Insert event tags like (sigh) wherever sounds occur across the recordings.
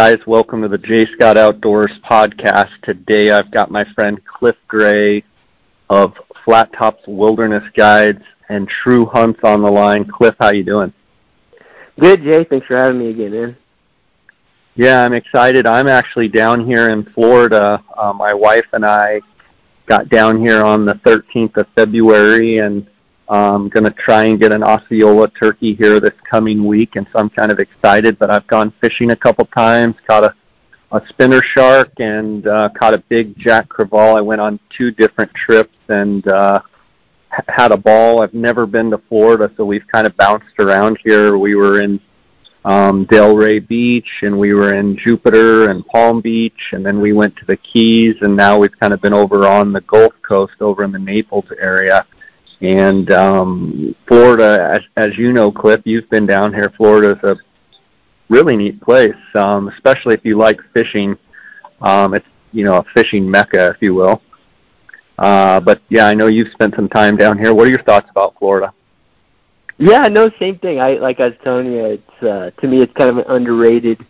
guys? Welcome to the Jay Scott Outdoors podcast. Today I've got my friend Cliff Gray of Flat Tops Wilderness Guides and True Hunts on the line. Cliff, how you doing? Good, Jay. Thanks for having me again, man. Yeah, I'm excited. I'm actually down here in Florida. Uh, my wife and I got down here on the 13th of February, and I'm going to try and get an Osceola turkey here this coming week, and so I'm kind of excited. But I've gone fishing a couple times, caught a, a spinner shark, and uh, caught a big jack crevalle. I went on two different trips and uh, had a ball. I've never been to Florida, so we've kind of bounced around here. We were in um, Delray Beach, and we were in Jupiter and Palm Beach, and then we went to the Keys, and now we've kind of been over on the Gulf Coast, over in the Naples area. And um, Florida, as, as you know, Cliff, you've been down here. Florida is a really neat place, um, especially if you like fishing. Um, it's you know a fishing mecca, if you will. Uh, but yeah, I know you've spent some time down here. What are your thoughts about Florida? Yeah, no, same thing. I like I was telling you, it's uh, to me it's kind of an underrated,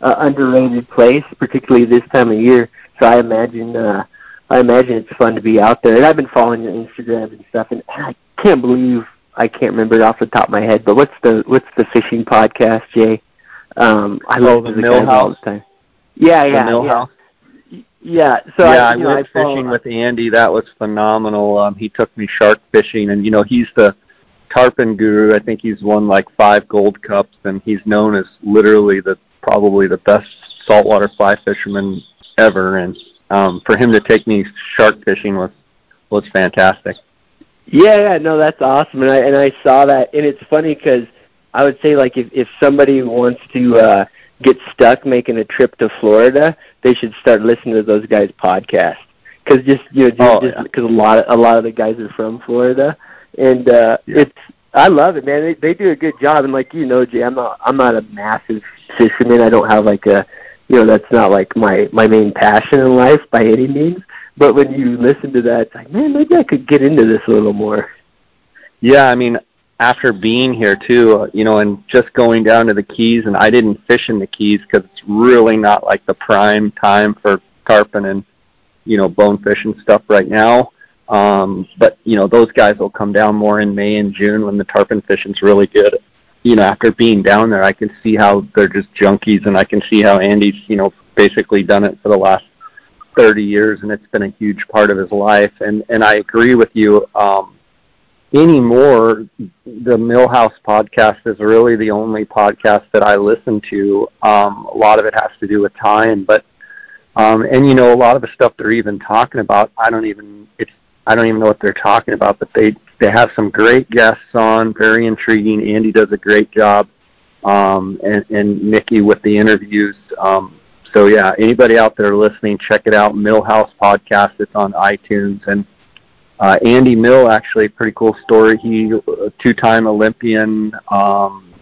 uh, underrated place, particularly this time of year. So I imagine, uh, I imagine it's fun to be out there. And I've been following your Instagram and stuff, and I can't believe I can't remember it off the top of my head. But what's the what's the fishing podcast, Jay? Um, I love oh, the Millhouse. all the time. Yeah, yeah, the Millhouse. yeah. Yeah, so yeah, I, I know, went I fishing with Andy. That was phenomenal. Um, he took me shark fishing, and you know he's the tarpon guru. I think he's won like five gold cups, and he's known as literally the probably the best saltwater fly fisherman ever. And um, for him to take me shark fishing was was fantastic. Yeah, yeah, no, that's awesome, and I and I saw that, and it's funny because I would say like if if somebody wants to uh, get stuck making a trip to Florida, they should start listening to those guys' podcast because just you know just because oh, yeah. a lot of a lot of the guys are from Florida and uh yeah. it's I love it, man. They they do a good job, and like you know, Jay, I'm not I'm not a massive fisherman. I don't have like a, you know, that's not like my my main passion in life by any means. But when you listen to that, it's like, man, maybe I could get into this a little more. Yeah, I mean, after being here too, uh, you know, and just going down to the Keys, and I didn't fish in the Keys because it's really not like the prime time for tarpon and you know bonefish and stuff right now. Um, but you know, those guys will come down more in May and June when the tarpon fishing's really good. You know, after being down there, I can see how they're just junkies, and I can see how Andy's, you know, basically done it for the last 30 years, and it's been a huge part of his life. And and I agree with you. Um, anymore, the Millhouse podcast is really the only podcast that I listen to. Um, a lot of it has to do with time, but um, and you know, a lot of the stuff they're even talking about, I don't even. It's I don't even know what they're talking about, but they they have some great guests on, very intriguing. Andy does a great job, um, and and Nicky with the interviews. Um, so yeah, anybody out there listening, check it out. Millhouse podcast. It's on iTunes and. Uh, Andy Mill, actually, pretty cool story. He, a two-time Olympian, um,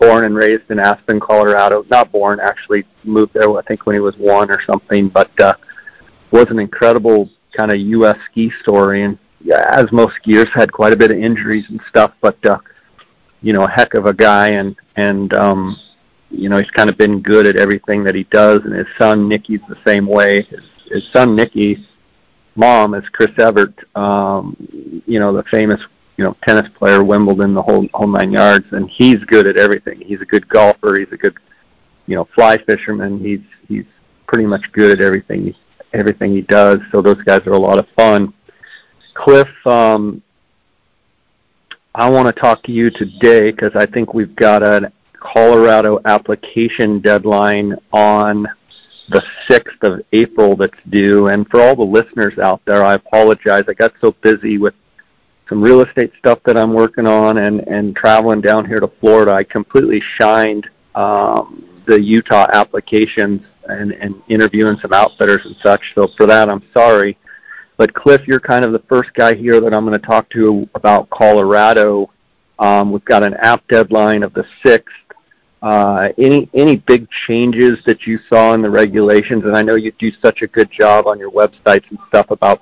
born and raised in Aspen, Colorado. Not born, actually moved there. I think when he was one or something. But uh, was an incredible kind of U.S. ski story, and as most skiers had quite a bit of injuries and stuff, but uh, you know, a heck of a guy, and and um, you know, he's kind of been good at everything that he does, and his son Nicky's the same way. His, his son Nicky, mom is Chris Evert, um, you know, the famous you know tennis player, Wimbledon, the whole whole nine yards, and he's good at everything. He's a good golfer. He's a good you know fly fisherman. He's he's pretty much good at everything everything he does. So those guys are a lot of fun. Cliff, um, I want to talk to you today because I think we've got a Colorado application deadline on the 6th of April that's due. And for all the listeners out there, I apologize. I got so busy with some real estate stuff that I'm working on and, and traveling down here to Florida. I completely shined um, the Utah applications and, and interviewing some outfitters and such. So for that, I'm sorry. But Cliff, you're kind of the first guy here that I'm going to talk to about Colorado. Um, we've got an app deadline of the sixth. Uh, any any big changes that you saw in the regulations? And I know you do such a good job on your websites and stuff about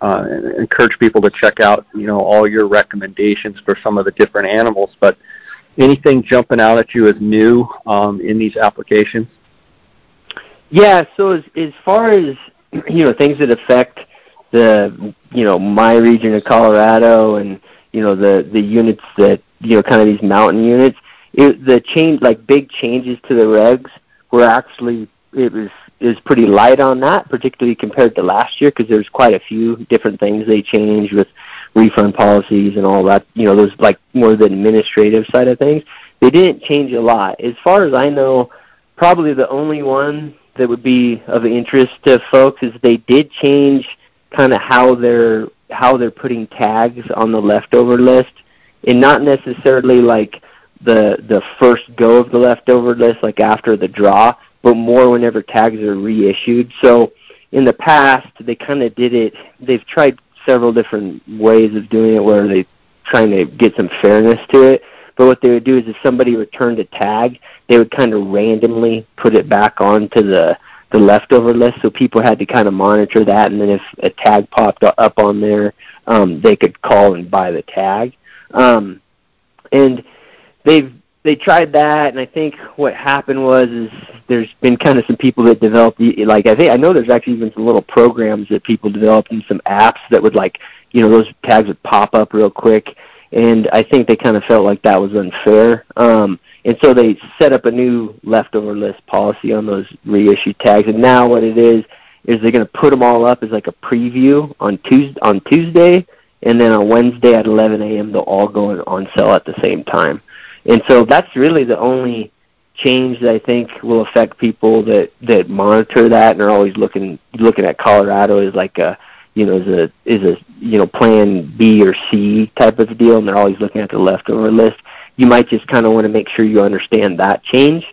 uh, encourage people to check out you know all your recommendations for some of the different animals. But anything jumping out at you as new um, in these applications? Yeah, so as as far as (clears throat) you know, things that affect the you know my region of Colorado and you know the the units that you know kind of these mountain units, it, the change like big changes to the regs were actually it was it was pretty light on that, particularly compared to last year because there's quite a few different things they changed with refund policies and all that. You know, those like more the administrative side of things. They didn't change a lot. As far as I know, probably the only one that would be of interest to folks is they did change kind of how they're how they're putting tags on the leftover list, and not necessarily like the the first go of the leftover list, like after the draw, but more whenever tags are reissued. So in the past, they kind of did it. They've tried several different ways of doing it, where they trying to get some fairness to it. But what they would do is if somebody returned a tag, they would kind of randomly put it back onto the the leftover list, so people had to kind of monitor that. And then if a tag popped up on there, um, they could call and buy the tag. Um, and they've they tried that, and I think what happened was is there's been kind of some people that developed like I think I know there's actually even some little programs that people developed and some apps that would like you know those tags would pop up real quick and I think they kind of felt like that was unfair. Um, and so they set up a new leftover list policy on those reissued tags. And now what it is is they're going to put them all up as like a preview on Tuesday, on Tuesday, and then on Wednesday at 11 a.m. they'll all go on sale at the same time. And so that's really the only change that I think will affect people that that monitor that and are always looking looking at Colorado as like a you know, is a is a you know plan B or C type of deal, and they're always looking at the leftover list. You might just kind of want to make sure you understand that change.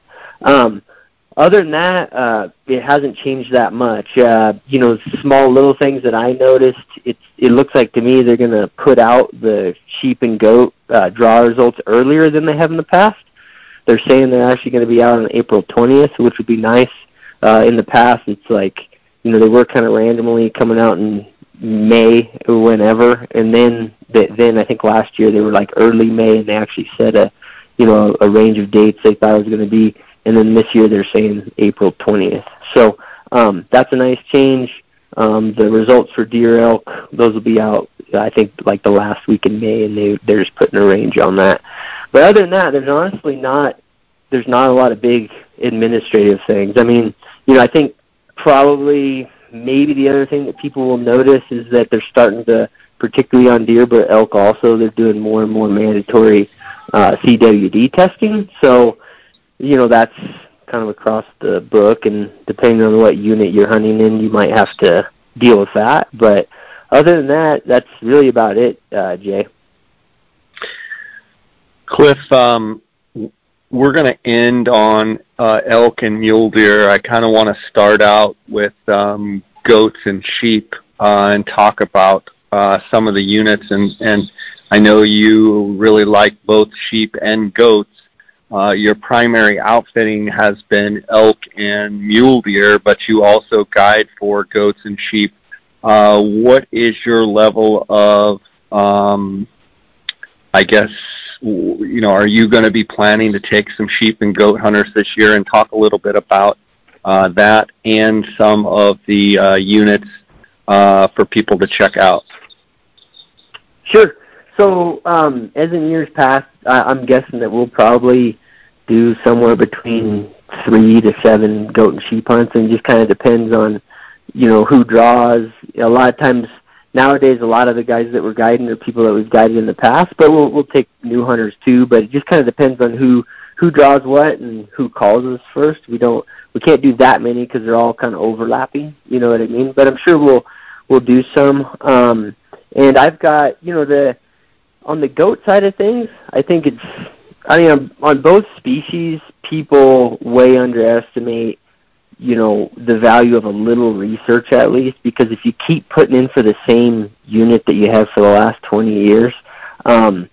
Um, other than that, uh, it hasn't changed that much. Uh, you know, small little things that I noticed. It's it looks like to me they're going to put out the sheep and goat uh, draw results earlier than they have in the past. They're saying they're actually going to be out on April 20th, which would be nice. Uh, in the past, it's like you know they were kind of randomly coming out in May or whenever, and then then I think last year they were like early May, and they actually set a you know a range of dates they thought it was going to be, and then this year they're saying April 20th. So um, that's a nice change. Um, the results for deer elk those will be out I think like the last week in May, and they they're just putting a range on that. But other than that, there's honestly not there's not a lot of big administrative things. I mean, you know, I think probably maybe the other thing that people will notice is that they're starting to, particularly on deer, but elk also, they're doing more and more mandatory uh, CWD testing. So, you know, that's kind of across the book, and depending on what unit you're hunting in, you might have to deal with that. But other than that, that's really about it, uh, Jay. Cliff, um, we're going to end on uh, elk and mule deer. I kind of want to start out with um, goats and sheep uh, and talk about uh, some of the units. And, and I know you really like both sheep and goats. Uh, your primary outfitting has been elk and mule deer, but you also guide for goats and sheep. Uh, what is your level of um, I guess you know, are you going to be planning to take some sheep and goat hunters this year and talk a little bit about uh, that and some of the uh, units uh, for people to check out? Sure. So, um, as in years past, I, I'm guessing that we'll probably do somewhere between three to seven goat and sheep hunts, and just kind of depends on, you know, who draws. A lot of times, nowadays a lot of the guys that we're guiding are people that we've guided in the past, but we'll we'll take new hunters too. But it just kind of depends on who who draws what and who calls us first. We don't we can't do that many because they're all kind of overlapping. You know what I mean? But I'm sure we'll we'll do some. Um, and I've got you know the on the goat side of things. I think it's I mean on both species, people way underestimate you know the value of a little research at least because if you keep putting in for the same unit that you have for the last 20 years um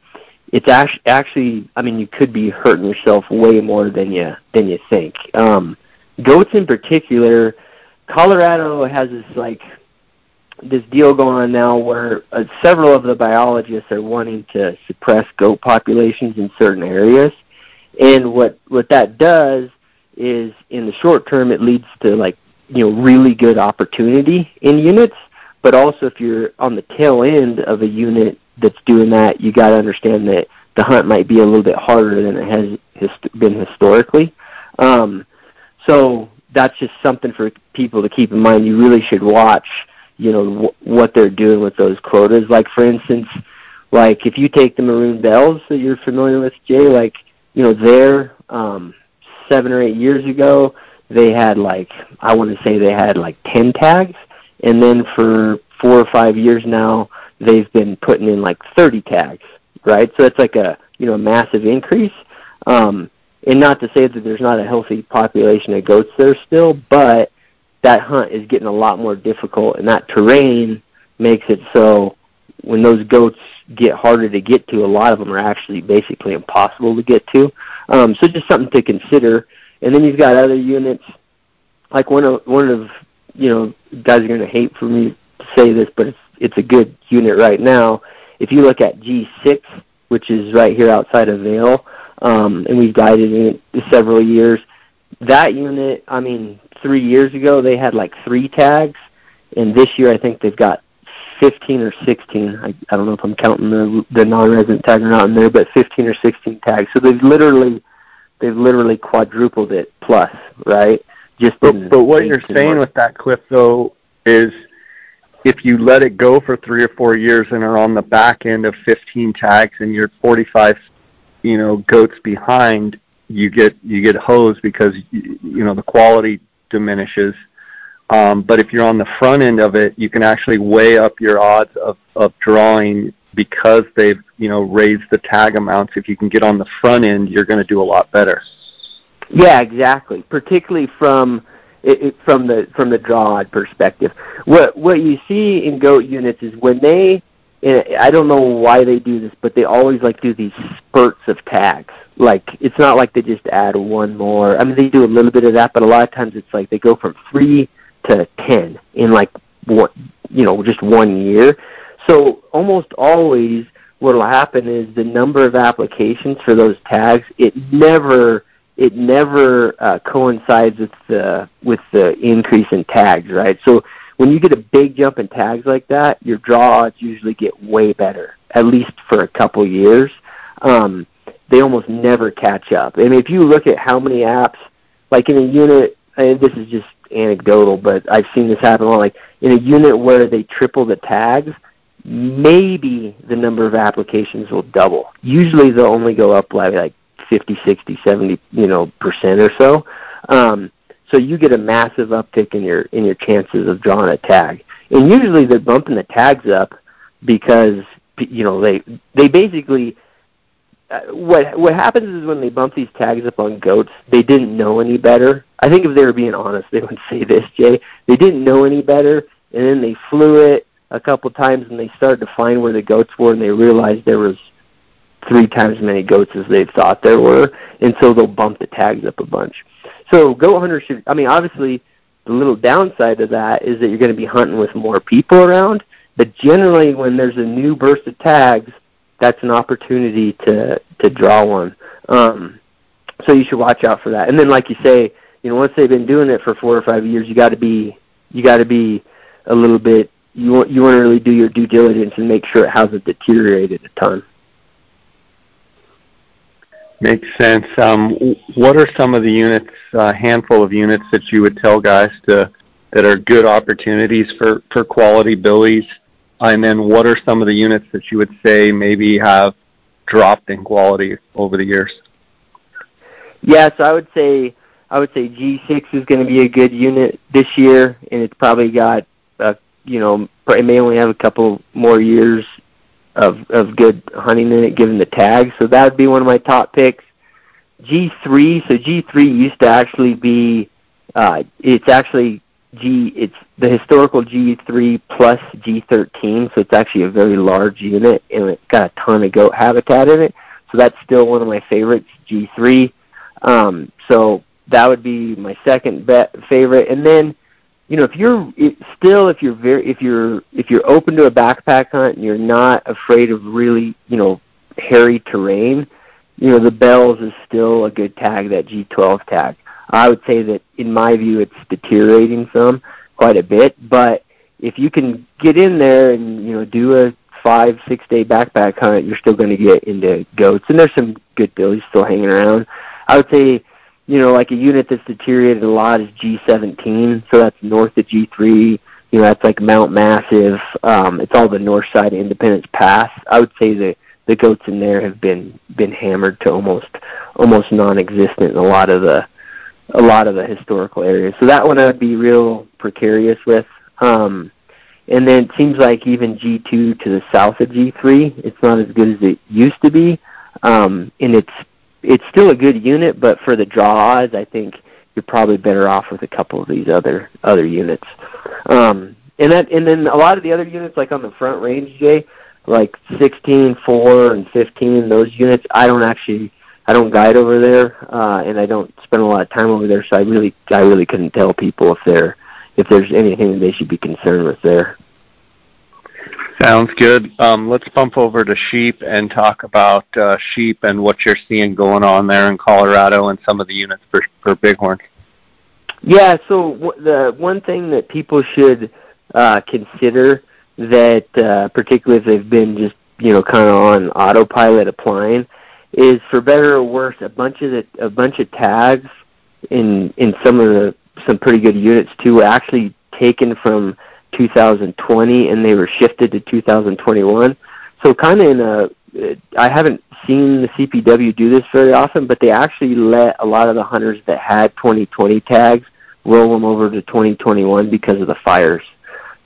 it's actually actually i mean you could be hurting yourself way more than you than you think. Um goats in particular colorado has this like this deal going on now where uh, several of the biologists are wanting to suppress goat populations in certain areas. And what what that does is in the short term it leads to like you know really good opportunity in units, but also if you're on the tail end of a unit that's doing that, you got to understand that the hunt might be a little bit harder than it has hist- been historically. Um, so that's just something for people to keep in mind. You really should watch, you know, w- what they're doing with those quotas. Like for instance, like if you take the maroon bells that you're familiar with, Jay, like you know, there um, seven or eight years ago, they had like I want to say they had like ten tags, and then for four or five years now, they've been putting in like 30 tags, right? So it's like a you know massive increase. Um, and not to say that there's not a healthy population of goats there still, but that hunt is getting a lot more difficult, and that terrain makes it so when those goats get harder to get to, a lot of them are actually basically impossible to get to. Um, so just something to consider. And then you've got other units, like one of one of you know guys are going to hate for me to say this, but it's it's a good unit right now. If you look at G6, which is right here outside of Vail, um, and we've guided in it several years, that unit, I mean, three years ago they had like three tags, and this year I think they've got 15 or 16. I, I don't know if I'm counting the the non-resident tag or not in there, but 15 or 16 tags. So they've literally they've literally quadrupled it plus, right? Just but, but what you're saying with that, Cliff, though, is if you let it go for three or four years and are on the back end of 15 tags and you're 45, you know, goats behind, you get you get hosed because you know the quality diminishes um, but if you're on the front end of it, you can actually weigh up your odds of, of drawing because they've you know raised the tag amounts. If you can get on the front end, you're going to do a lot better. Yeah, exactly. Particularly from it, it, from the from the draw perspective. What what you see in goat units is when they I don't know why they do this, but they always like do these spurts of tags. Like it's not like they just add one more. I mean, they do a little bit of that, but a lot of times it's like they go from three to 10 in like what you know just one year. So almost always what will happen is the number of applications for those tags it never it never uh, coincides with the with the increase in tags right? So when you get a big jump in tags like that your draw odds usually get way better at least for a couple years. Um, they almost never catch up. I and if you look at how many apps like in a unit and this is just anecdotal, but I've seen this happen a lot. Like in a unit where they triple the tags, maybe the number of applications will double. Usually they'll only go up by like 50, 60, 70, you know, percent or so. Um, so you get a massive uptick in your in your chances of drawing a tag. And usually they're bumping the tags up because you know they they basically uh, what what happens is when they bump these tags up on goats, they didn't know any better. I think if they were being honest, they (laughs) would say this, Jay. They didn't know any better, and then they flew it a couple times, and they started to find where the goats were, and they realized there was three times as many goats as they thought there were, and so they'll bump the tags up a bunch. So goat hunters should. I mean, obviously, the little downside of that is that you're going to be hunting with more people around. But generally, when there's a new burst of tags, that's an opportunity to to draw one. Um, so you should watch out for that. And then, like you say, you know, once they've been doing it for four or five years, you got to be you got to be a little bit you want you want to really do your due diligence and make sure it hasn't deteriorated a ton. Makes sense. Um, what are some of the units, a uh, handful of units that you would tell guys to that are good opportunities for for quality billies and then what are some of the units that you would say maybe have dropped in quality over the years? Yes, I would say I would say G6 is going to be a good unit this year, and it's probably got uh, you know it may only have a couple more years of of good hunting in it, given the tag. So that would be one of my top picks. G3, so G3 used to actually be, uh, it's actually G it's the historical G3 plus G13, so it's actually a very large unit and it's got a ton of goat habitat in it. So that's still one of my favorites, G3. Um, so that would be my second bet favorite. And then, you know, if you're it, still if you're very if you're if you're open to a backpack hunt and you're not afraid of really you know hairy terrain, you know the Bells is still a good tag that G12 tag. I would say that in my view it's deteriorating some quite a bit. But if you can get in there and you know do a five six day backpack hunt, you're still going to get into goats, and there's some good billies still hanging around. I would say, you know, like a unit that's deteriorated a lot is G17, so that's north of G3. You know, that's like Mount Massive. Um, it's all the north side of Independence Pass. I would say the the goats in there have been been hammered to almost almost non-existent in a lot of the a lot of the historical areas. So that one I'd be real precarious with. Um, and then it seems like even G2 to the south of G3, it's not as good as it used to be. Um, and it's it's still a good unit, but for the draw odds, I think you're probably better off with a couple of these other other units. Um, and that and then a lot of the other units, like on the front range, Jay, like 16, 4, and 15, those units, I don't actually I don't guide over there, uh, and I don't spend a lot of time over there, so I really I really couldn't tell people if they're if there's anything that they should be concerned with there. Sounds good. Um, let's bump over to sheep and talk about uh, sheep and what you're seeing going on there in Colorado and some of the units for, for bighorn. Yeah, so w- the one thing that people should uh, consider that, uh, particularly if they've been just you know kind of on autopilot applying, is for better or worse a bunch of the, a bunch of tags in in some of the some pretty good units too were actually taken from 2020 and they were shifted to 2021. So kind of in a, I haven't seen the CPW do this very often, but they actually let a lot of the hunters that had 2020 tags roll them over to 2021 because of the fires.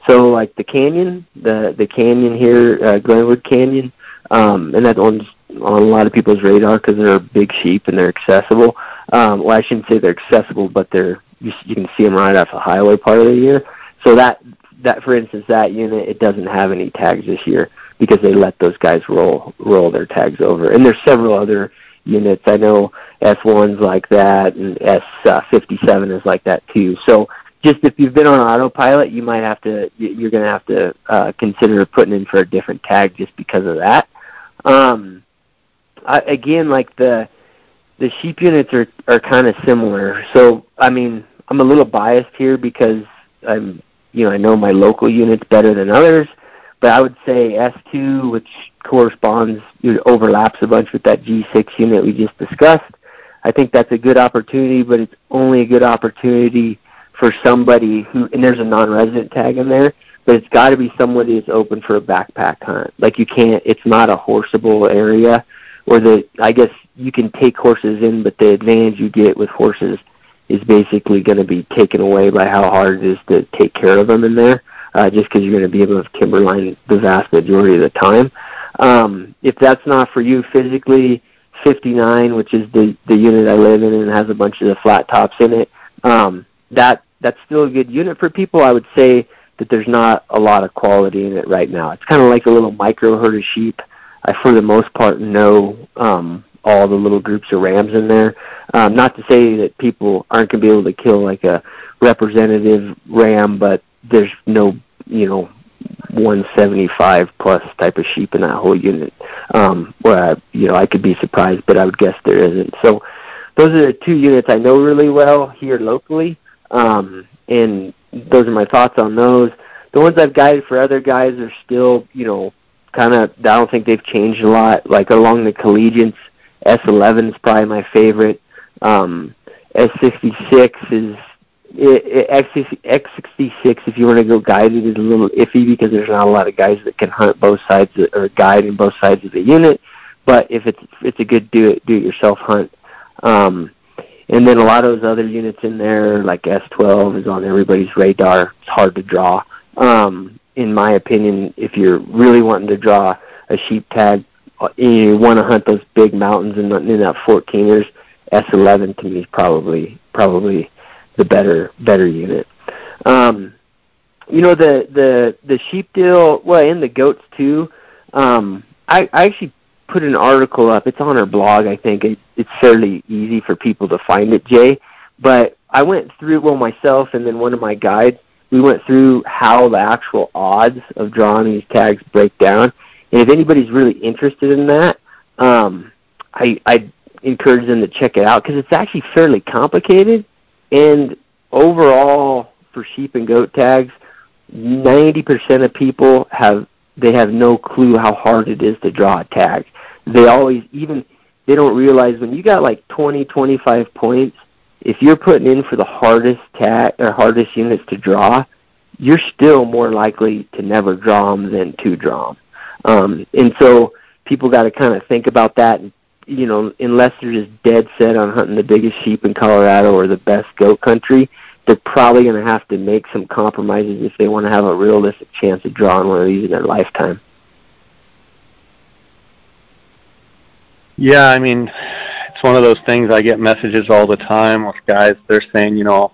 So like the canyon, the the canyon here, uh, Glenwood Canyon, um, and that one's on a lot of people's radar because they're big sheep and they're accessible. Um, well, I shouldn't say they're accessible, but they're you, you can see them right off the highway part of the year. So that that for instance that unit it doesn't have any tags this year because they let those guys roll roll their tags over. And there's several other units. I know S1's like that and S57 is like that too. So just if you've been on autopilot, you might have to you're going to have to uh, consider putting in for a different tag just because of that. Um, I, again, like the the sheep units are are kind of similar. So I mean, I'm a little biased here because I'm you know, I know my local units better than others, but I would say S2, which corresponds, you know, overlaps a bunch with that G6 unit we just discussed. I think that's a good opportunity, but it's only a good opportunity for somebody who, and there's a non-resident tag in there, but it's got to be somebody that's open for a backpack hunt. Like you can't, it's not a horseable area, or the, I guess you can take horses in, but the advantage you get with horses is basically going to be taken away by how hard it is to take care of them in there, uh, just because you're going to be able to timberline the vast majority of the time. Um, if that's not for you physically, 59, which is the the unit I live in and has a bunch of the flat tops in it, um, that that's still a good unit for people. I would say that there's not a lot of quality in it right now. It's kind of like a little micro herd of sheep. I, for the most part, know um, all the little groups of rams in there. Um, not to say that people aren't going to be able to kill like a representative ram, but there's no, you know, 175 plus type of sheep in that whole unit. Um, where I, you know, I could be surprised, but I would guess there isn't. So those are the two units I know really well here locally, um, and those are my thoughts on those. The ones I've guided for other guys are still, you know, kind of. I don't think they've changed a lot. Like along the collegiates, S11 is probably my favorite. Um, S66 is it, it, X66 if you want to go guided is a little iffy because there's not a lot of guys that can hunt both sides or guide in both sides of the unit. But if it's it's a good do it do it yourself hunt. Um, and then a lot of those other units in there, like S12, is on everybody's radar. It's hard to draw. Um, in my opinion, if you're really wanting to draw a sheep tag, uh, you want to hunt those big mountains in, in that 14ers, S11 to me is probably probably the better better unit. Um, you know the the the sheep deal, well, and the goats too. Um, I, I actually put an article up. It's on our blog. I think it, it's fairly easy for people to find it, Jay. But I went through well myself, and then one of my guides. We went through how the actual odds of drawing these tags break down, and if anybody's really interested in that, um, I I encourage them to check it out because it's actually fairly complicated. And overall, for sheep and goat tags, 90% of people have they have no clue how hard it is to draw a tag. They always even they don't realize when you got like 20, 25 points, if you're putting in for the hardest tag or hardest units to draw, you're still more likely to never draw them than to draw them. Um, and so people got to kind of think about that. And, you know, unless they're just dead set on hunting the biggest sheep in Colorado or the best goat country, they're probably going to have to make some compromises if they want to have a realistic chance of drawing one of these in their lifetime. Yeah, I mean, it's one of those things. I get messages all the time with guys. They're saying, you know,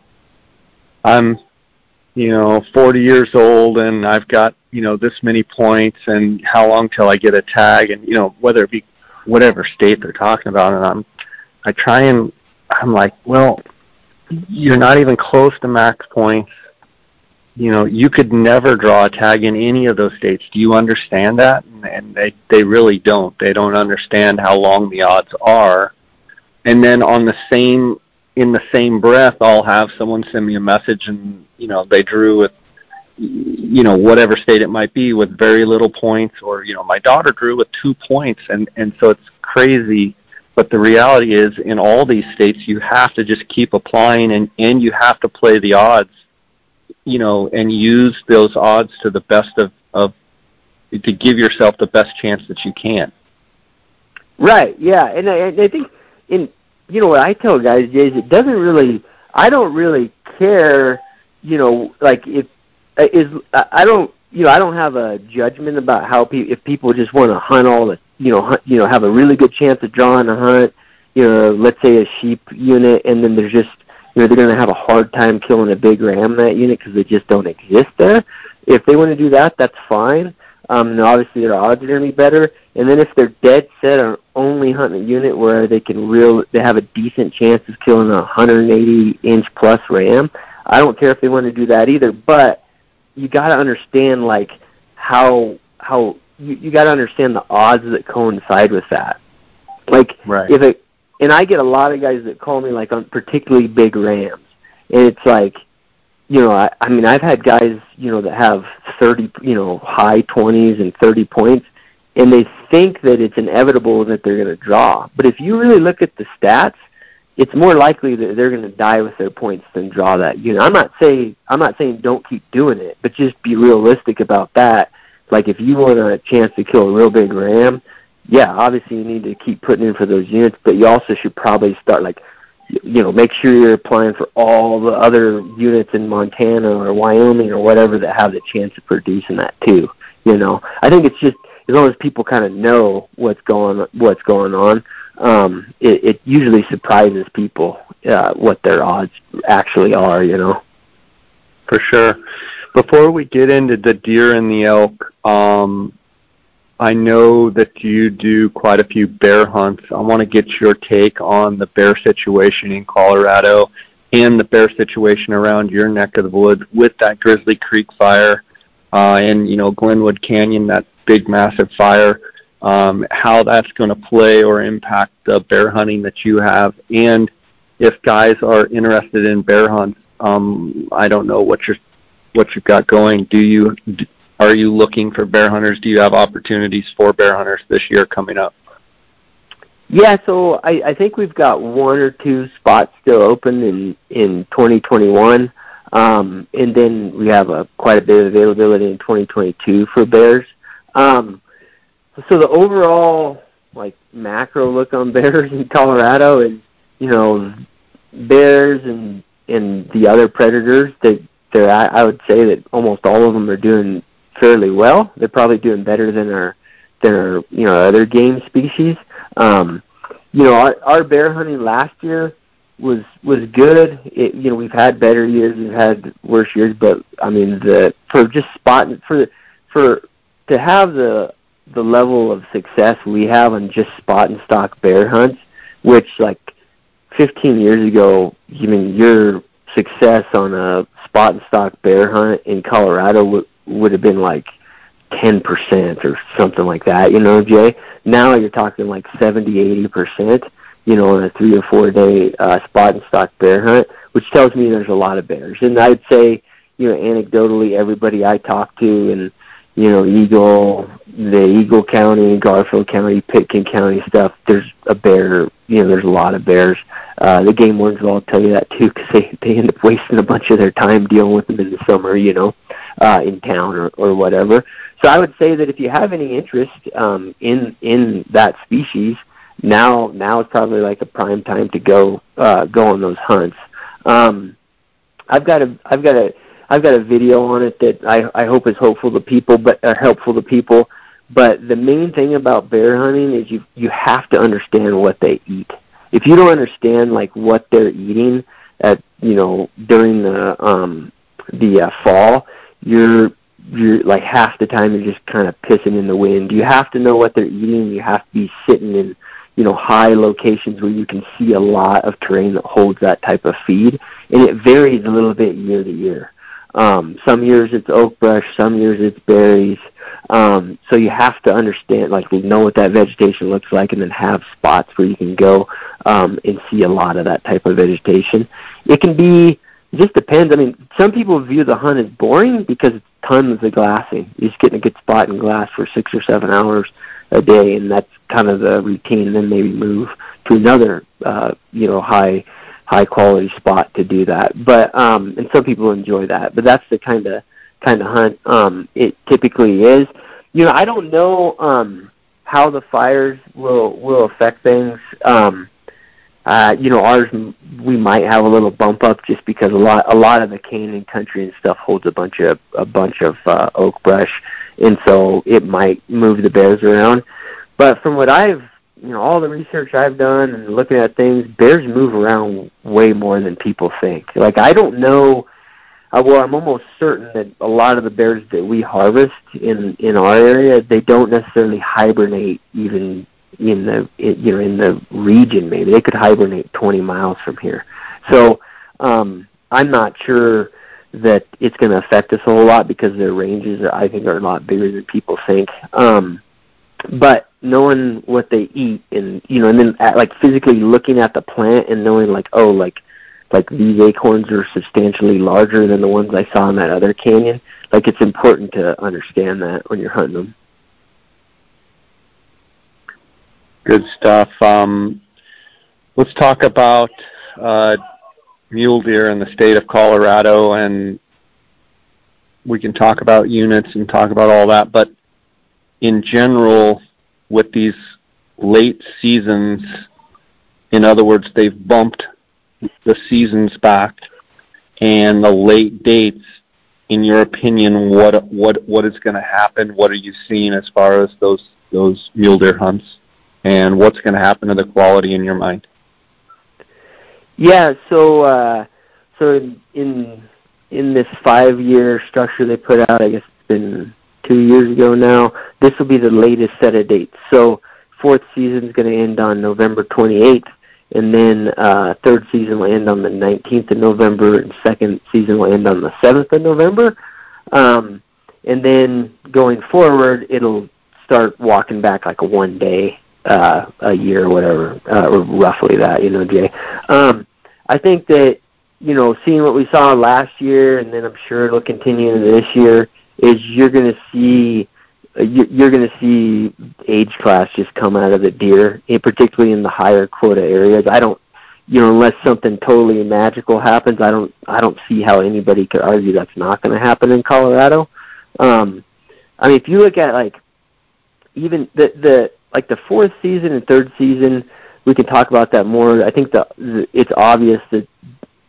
I'm, you know, 40 years old and I've got, you know, this many points, and how long till I get a tag, and you know, whether it be whatever state they're talking about, and I'm, I try and I'm like, well, you're not even close to max points. You know, you could never draw a tag in any of those states. Do you understand that? And they they really don't. They don't understand how long the odds are. And then on the same in the same breath, I'll have someone send me a message, and you know, they drew with you know whatever state it might be with very little points, or you know, my daughter drew with two points, and and so it's crazy but the reality is, in all these states, you have to just keep applying, and and you have to play the odds, you know, and use those odds to the best of of to give yourself the best chance that you can. Right. Yeah, and I, I think in you know what I tell guys is it doesn't really. I don't really care. You know, like if uh, is I don't you know I don't have a judgment about how pe- if people just want to hunt all the you know, hunt, you know, have a really good chance of drawing a hunt, you know, let's say a sheep unit, and then there's just, you know, they're going to have a hard time killing a big ram that unit because they just don't exist there. If they want to do that, that's fine. Um, and obviously their odds are going to be better. And then if they're dead set on only hunting a unit where they can real, they have a decent chance of killing a 180 inch plus ram. I don't care if they want to do that either, but you got to understand like how how you, you got to understand the odds that coincide with that. Like right. if it, and I get a lot of guys that call me like on particularly big rams, and it's like, you know, I, I mean, I've had guys, you know, that have thirty, you know, high twenties and thirty points, and they think that it's inevitable that they're going to draw. But if you really look at the stats, it's more likely that they're going to die with their points than draw that unit. I'm not saying I'm not saying don't keep doing it, but just be realistic about that like if you want a chance to kill a real big ram, yeah, obviously you need to keep putting in for those units, but you also should probably start like you know, make sure you're applying for all the other units in Montana or Wyoming or whatever that have the chance of producing that too. You know, I think it's just as long as people kind of know what's going what's going on, um, it, it usually surprises people uh, what their odds actually are. You know, for sure. Before we get into the deer and the elk, um, I know that you do quite a few bear hunts. I want to get your take on the bear situation in Colorado and the bear situation around your neck of the woods with that Grizzly Creek fire uh, and you know Glenwood Canyon, that big massive fire. Um, how that's going to play or impact the bear hunting that you have, and if guys are interested in bear hunts, I don't know what you've got going. Do you are you looking for bear hunters? Do you have opportunities for bear hunters this year coming up? Yeah, so I, I think we've got one or two spots still open in in 2021, um, and then we have a quite a bit of availability in 2022 for bears. Um, so the overall like macro look on (laughs) bears in Colorado is, you know, bears and and the other predators that they're I, I would say that almost all of them are doing fairly well. They're probably doing better than our than our you know other game species. Um, you know, our, our bear hunting last year was was good. It, you know, we've had better years, we've had worse years, but I mean, the for just spotting for for to have the the level of success we have on just spot and stock bear hunts, which like 15 years ago, even your success on a spot and stock bear hunt in Colorado would would have been like 10% or something like that, you know, Jay. Now you're talking like 70, 80%, you know, on a three or four day uh, spot and stock bear hunt, which tells me there's a lot of bears. And I'd say, you know, anecdotally, everybody I talk to and you know, Eagle, the Eagle County, Garfield County, Pitkin County stuff. There's a bear. You know, there's a lot of bears. Uh, the game wardens will all tell you that too, because they they end up wasting a bunch of their time dealing with them in the summer. You know, uh, in town or or whatever. So I would say that if you have any interest um, in in that species, now now is probably like a prime time to go uh, go on those hunts. Um, I've got a I've got a I've got a video on it that I, I hope is hopeful to people, but uh, helpful to people. But the main thing about bear hunting is you you have to understand what they eat. If you don't understand like what they're eating at you know during the um the uh, fall, you're you're like half the time you're just kind of pissing in the wind. You have to know what they're eating. You have to be sitting in you know high locations where you can see a lot of terrain that holds that type of feed, and it varies a little bit year to year. Um, some years it's oak brush, some years it's berries. Um, so you have to understand, like, know what that vegetation looks like, and then have spots where you can go um, and see a lot of that type of vegetation. It can be, it just depends. I mean, some people view the hunt as boring because it's tons of glassing. You're just getting a good spot in glass for six or seven hours a day, and that's kind of the routine. And then maybe move to another, uh, you know, high high quality spot to do that. But um and some people enjoy that. But that's the kind of kind of hunt um it typically is. You know, I don't know um how the fires will will affect things. Um uh, you know, ours we might have a little bump up just because a lot a lot of the canyon country and stuff holds a bunch of a bunch of uh, oak brush, and so it might move the bears around. But from what I've you know all the research I've done and looking at things, bears move around way more than people think. Like I don't know. Uh, well, I'm almost certain that a lot of the bears that we harvest in in our area, they don't necessarily hibernate even in the in, you know in the region. Maybe they could hibernate 20 miles from here. So um, I'm not sure that it's going to affect us a whole lot because their ranges, I think, are a lot bigger than people think. Um, but knowing what they eat and you know and then at, like physically looking at the plant and knowing like oh like like these acorns are substantially larger than the ones I saw in that other canyon like it's important to understand that when you're hunting them. Good stuff. Um let's talk about uh mule deer in the state of Colorado and we can talk about units and talk about all that but in general with these late seasons, in other words, they've bumped the seasons back and the late dates. In your opinion, what what what is going to happen? What are you seeing as far as those those mule deer hunts, and what's going to happen to the quality in your mind? Yeah, so uh, so in, in this five year structure they put out, I guess it's been two years ago now. This will be the latest set of dates. So fourth season is going to end on November 28th, and then uh, third season will end on the 19th of November, and second season will end on the 7th of November. Um, and then going forward, it'll start walking back like a one day uh, a year or whatever, uh, or roughly that, you know, Jay. Um, I think that you know, seeing what we saw last year, and then I'm sure it'll continue this year is you're going to see uh, you're going to see age class just come out of the deer, particularly in the higher quota areas. I don't, you know, unless something totally magical happens, I don't, I don't see how anybody could argue that's not going to happen in Colorado. Um, I mean, if you look at like even the the like the fourth season and third season, we can talk about that more. I think the, the it's obvious that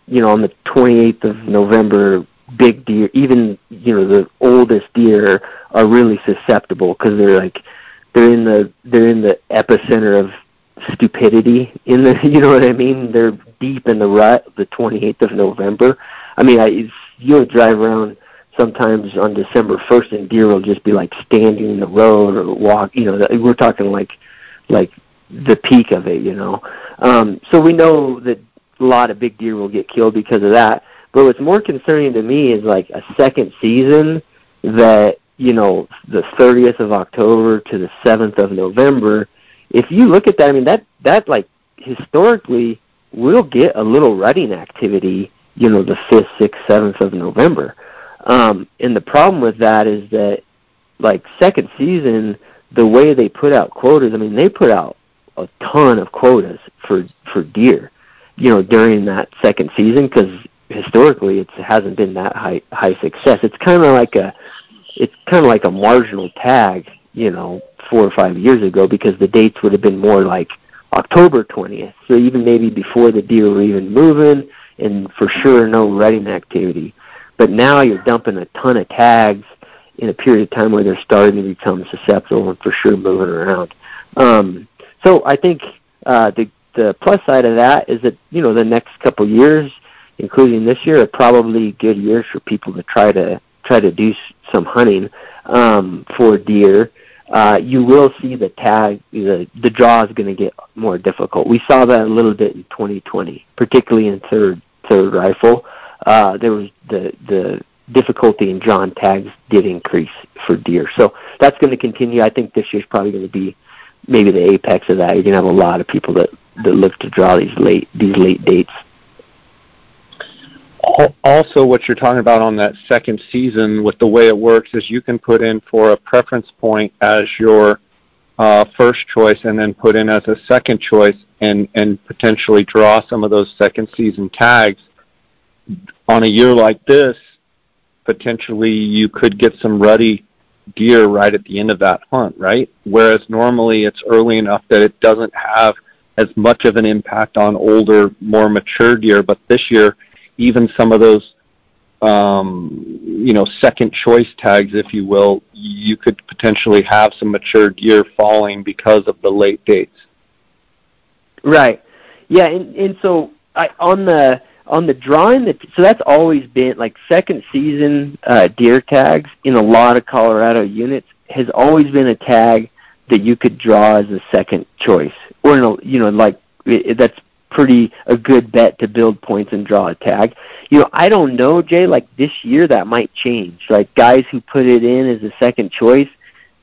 you know on the 28th of November big deer, even you know the oldest deer, are really susceptible because they're like they're in the they're in the epicenter of stupidity. In the (laughs) you know what I mean? They're deep in the rut. The 28th of November. I mean, I you'll drive around sometimes on December 1st, and deer will just be like standing in the road or walk. You know, we're talking like like the peak of it. You know, um, so we know that a lot of big deer will get killed because of that. But what's more concerning to me is like a second season that, you know, the 30th of October to the 7th of November. If you look at that, I mean, that, that like historically we'll get a little rutting activity, you know, the fifth, sixth, seventh of November. Um, and the problem with that is that, like second season, the way they put out quotas, I mean, they put out a ton of quotas for for deer, you know, during that second season because historically it hasn't been that high high success. It's kind of like a it's kind of like a marginal tag, you know, four or five years ago because the dates would have been more like October 20th. So even maybe before the deer were even moving, and for sure no rutting activity. But now you're dumping a ton of tags in a period of time where they're starting to become susceptible and for sure moving around. Um, so I think uh, the the plus side of that is that you know the next couple years, including this year, are probably good years for people to try to try to do some hunting um, for deer. Uh, you will see the tag, the the draw is going to get more difficult. We saw that a little bit in 2020, particularly in third third rifle. Uh, there was the the difficulty in drawing tags did increase for deer. So that's going to continue. I think this year's probably going to be maybe the apex of that. You're going to have a lot of people that that look to draw these late these late dates. Also, what you're talking about on that second season with the way it works is you can put in for a preference point as your uh, first choice and then put in as a second choice and, and potentially draw some of those second season tags. On a year like this, potentially you could get some ruddy deer right at the end of that hunt, right? Whereas normally it's early enough that it doesn't have as much of an impact on older, more mature deer. But this year, even some of those, um, you know, second choice tags, if you will, you could potentially have some mature deer falling because of the late dates. Right. Yeah, and and so I on the on the drawing that so that's always been like second season uh, deer tags in a lot of Colorado units has always been a tag that you could draw as a second choice or in a, you know like it, that's pretty a good bet to build points and draw a tag. You know, I don't know, Jay, like this year that might change. Like guys who put it in as a second choice,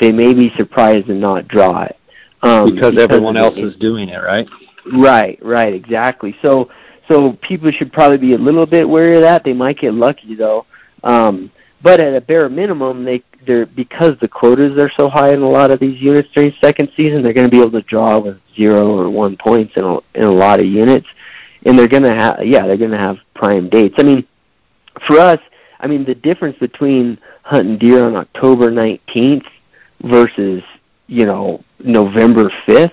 they may be surprised and not draw it. Um, because, because everyone else is doing it, right? Right, right, exactly. So so people should probably be a little bit wary of that. They might get lucky though. Um, but at a bare minimum, they they're because the quotas are so high in a lot of these units during second season, they're going to be able to draw with zero or one points in a, in a lot of units, and they're going to have yeah they're going to have prime dates. I mean, for us, I mean the difference between hunting deer on October 19th versus you know November 5th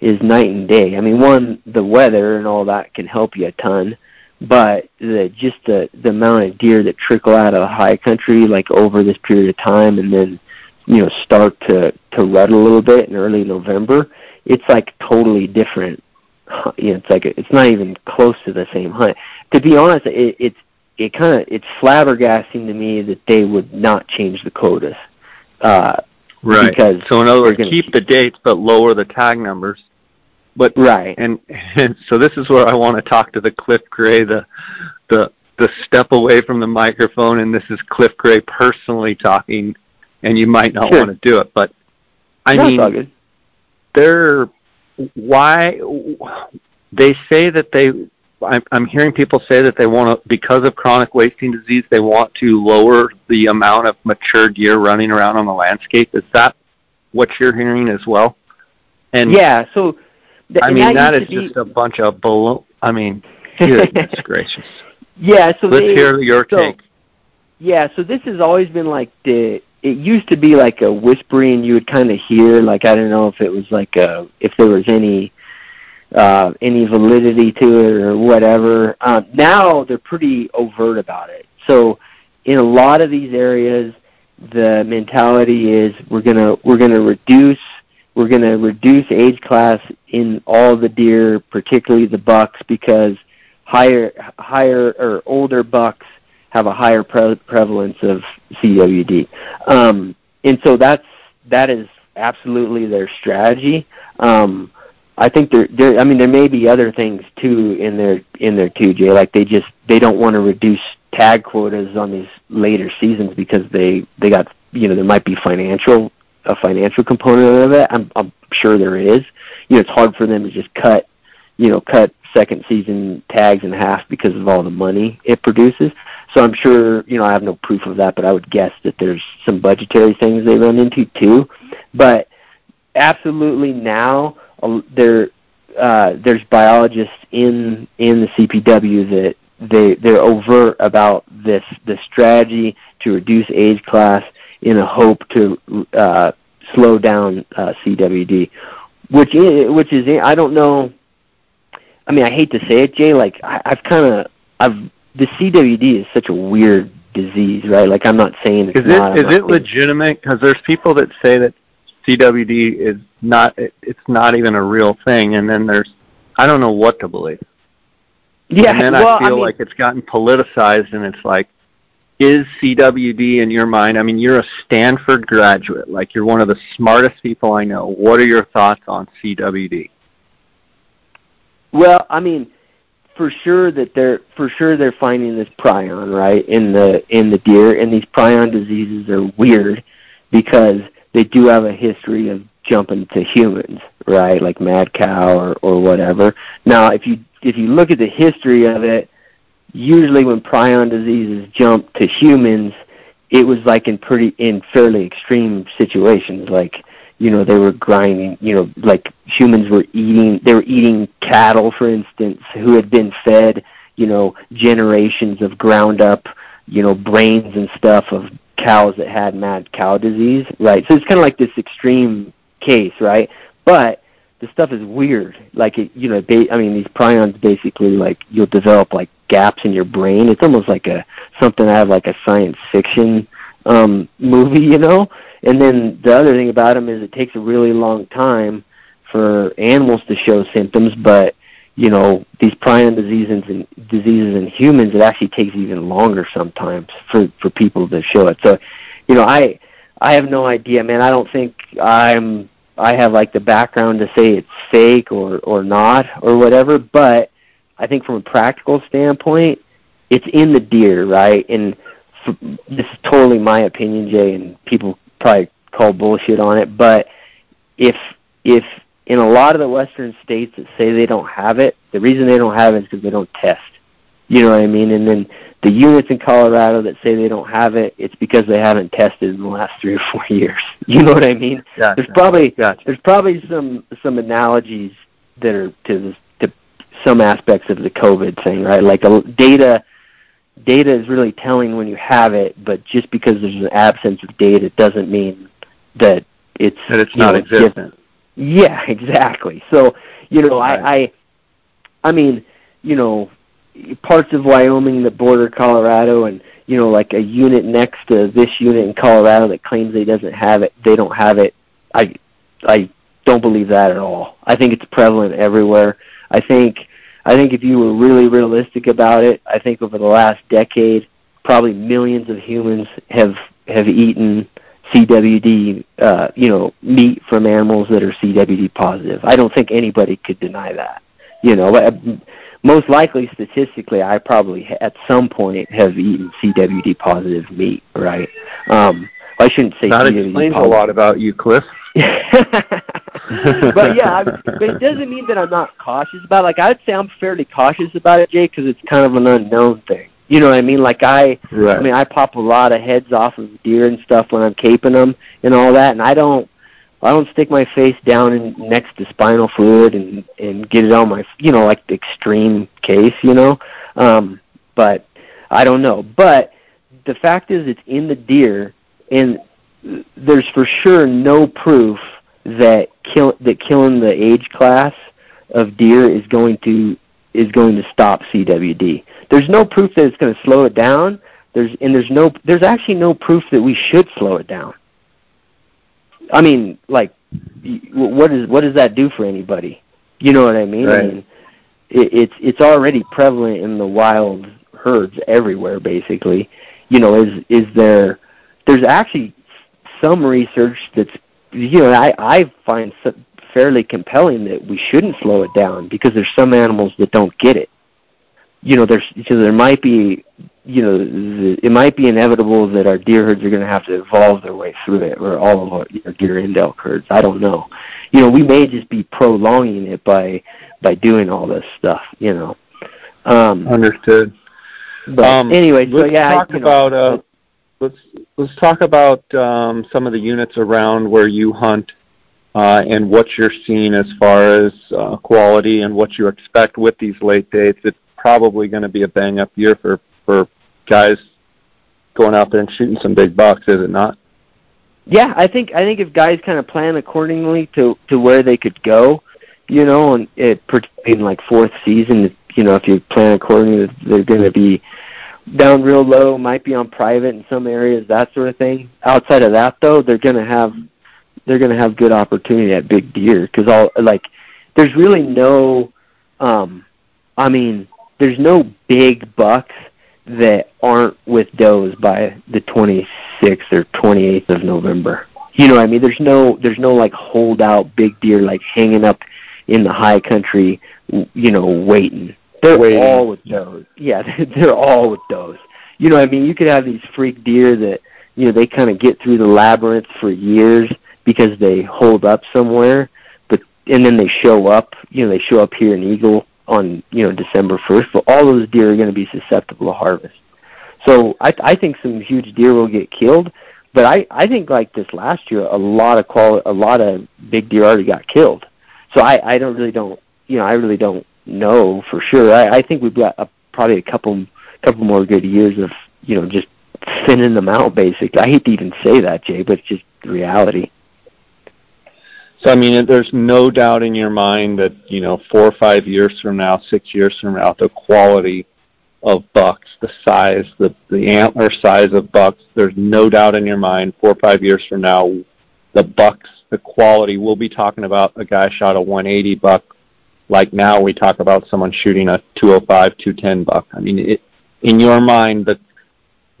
is night and day. I mean, one, the weather and all that can help you a ton, but the just the the amount of deer that trickle out of the high country like over this period of time, and then you know start to to rut a little bit in early November, it's like totally different. You know, it's like it's not even close to the same hunt. To be honest, it, it's it kind of it's flabbergasting to me that they would not change the quotas. Uh, right. Because so in other words, keep the dates but lower the tag numbers. But right, and, and so this is where I want to talk to the Cliff Gray, the the the step away from the microphone, and this is Cliff Gray personally talking, and you might not sure. want to do it, but I no, mean, they're why they say that they. I'm, I'm hearing people say that they want to, because of chronic wasting disease, they want to lower the amount of mature deer running around on the landscape. Is that what you're hearing as well? And yeah, so I mean, that, is just a bunch of bull. I mean, (laughs) goodness gracious. Yeah, so let's they, hear your so, take. Yeah, so this has always been like the. It used to be like a whispering you would kind of hear. Like I don't know if it was like a if there was any uh, any validity to it or whatever. Um, now they're pretty overt about it. So in a lot of these areas, the mentality is we're gonna we're gonna reduce we're going to reduce age class in all the deer, particularly the bucks, because higher, higher or older bucks have a higher pre- prevalence of CWD. Um, and so that's that is absolutely their strategy. Um, I think there, there. I mean, there may be other things too in their in too, Jay. Like they just they don't want to reduce tag quotas on these later seasons because they they got you know there might be financial a financial component of it. I'm, I'm sure there is. You know, it's hard for them to just cut, you know, cut second season tags in half because of all the money it produces. So I'm sure, you know, I have no proof of that, but I would guess that there's some budgetary things they run into too. But absolutely now there uh, there's biologists in in the CPW that they they're overt about this the strategy to reduce age class in a hope to uh, slow down uh, CWD, which is, which is I don't know. I mean, I hate to say it, Jay. Like I, I've kind of I've the CWD is such a weird disease, right? Like I'm not saying it's is not. it is it legitimate? Because there's people that say that CWD is not it, it's not even a real thing, and then there's I don't know what to believe. Yeah, and then well, I feel I mean, like it's gotten politicized, and it's like, is CWD in your mind? I mean, you're a Stanford graduate, like you're one of the smartest people I know. What are your thoughts on CWD? Well, I mean, for sure that they're for sure they're finding this prion right in the in the deer, and these prion diseases are weird because they do have a history of jumping to humans, right? Like mad cow or or whatever. Now, if you if you look at the history of it, usually when prion diseases jump to humans, it was like in pretty in fairly extreme situations, like you know they were grinding, you know, like humans were eating they were eating cattle, for instance, who had been fed, you know, generations of ground up, you know, brains and stuff of cows that had mad cow disease, right? So it's kind of like this extreme case, right? But the stuff is weird. Like it, you know, ba- I mean, these prions basically like you'll develop like gaps in your brain. It's almost like a something out of like a science fiction um movie, you know. And then the other thing about them is it takes a really long time for animals to show symptoms, but you know these prion diseases and diseases in humans, it actually takes even longer sometimes for for people to show it. So, you know, I I have no idea, man. I don't think I'm I have like the background to say it's fake or or not or whatever, but I think from a practical standpoint, it's in the deer, right? And f- this is totally my opinion, Jay, and people probably call bullshit on it, but if if in a lot of the western states that say they don't have it, the reason they don't have it is because they don't test. You know what I mean? And then the units in Colorado that say they don't have it, it's because they haven't tested in the last three or four (laughs) years. You know what I mean? Gotcha. There's probably Gotcha. there's probably some some analogies that are to this, to some aspects of the COVID thing, right? Like a, data data is really telling when you have it, but just because there's an absence of data doesn't mean that it's That it's not know, existent. Yeah, (laughs) exactly. So, you know, I, I, I mean, you know, parts of Wyoming that border Colorado, and you know, like a unit next to this unit in Colorado that claims they doesn't have it, they don't have it. I, I don't believe that at all. I think it's prevalent everywhere. I think, I think if you were really realistic about it, I think over the last decade, probably millions of humans have have eaten CWD, uh, you know, meat from animals that are CWD positive. I don't think anybody could deny that. You know, most likely statistically, I probably at some point have eaten CWD positive meat, right? Um, I shouldn't say That CWD explains a lot about you, Cliff. (laughs) but yeah, I, but it doesn't mean that I'm not cautious about. It. Like I'd say I'm fairly cautious about it, Jay, because it's kind of an unknown thing. You know what I mean? Like I, Right. I mean, I pop a lot of heads off of deer and stuff when I'm caping them and all that, and I don't, I don't stick my face down in, next to spinal fluid and and get it on my, you know, like the extreme case, you know. Um, but I don't know. But the fact is, it's in the deer, and there's for sure no proof that kill that killing the age class of deer is going to is going to stop CWD. There's no proof that it's going to slow it down. There's and there's no there's actually no proof that we should slow it down. I mean, like, y- what is what does that do for anybody? You know what I mean? I Right. mean, it, it's it's already prevalent in the wild herds everywhere, basically. You know, is is there? There's actually some research that's you know I I find fairly compelling that we shouldn't slow it down because there's some animals that don't get it. You know, there's so there might be you know the, it might be inevitable that our deer herds are going to have to evolve their way through it, or all of our, our deer and elk herds. I don't know. You know, we may just be prolonging it by by doing all this stuff, you know. Um, Understood. But Um, anyway, so let's yeah, talk you know, about uh, let's let's talk about um, some of the units around where you hunt and what you're seeing as far as uh, quality and what you expect with these late dates. It's probably going to be a bang up year for for guys going out there and shooting some big bucks, is it not? Yeah, I think I think if guys kind of plan accordingly to to where they could go, you know, and it in like fourth season, you know, if you plan accordingly, they're going to be down real low, might be on private in some areas, that sort of thing. Outside of that, though, they're going to have they're going to have good opportunity at big deer because all like there's really no, um, I mean, there's no big bucks that aren't with does by the 26th or 28th of November. You know what I mean? There's no there's no like holdout big deer like hanging up in the high country, you know, waiting. They're Waiting. all with does. Yeah, (laughs) they're all with does. You know what I mean? You could have these freak deer that you know they kind of get through the labyrinth for years because they hold up somewhere, but and then they show up. You know, they show up here in Eagle on you know December first. But all those deer are going to be susceptible to harvest. So I I think some huge deer will get killed, but I I think like this last year a lot of quali- a lot of big deer already got killed. So I I don't really don't you know I really don't know for sure. I I think we've got a, probably a couple couple more good years of you know just thinning them out basically. I hate to even say that, Jay, but it's just reality. So I mean, there's no doubt in your mind that you know four or five years from now, six years from now, the quality of bucks, the size, the the antler size of bucks. There's no doubt in your mind. Four or five years from now, the bucks, the quality. We'll be talking about a guy shot a 180 buck, like now we talk about someone shooting a 205, 210 buck. I mean, it, in your mind, the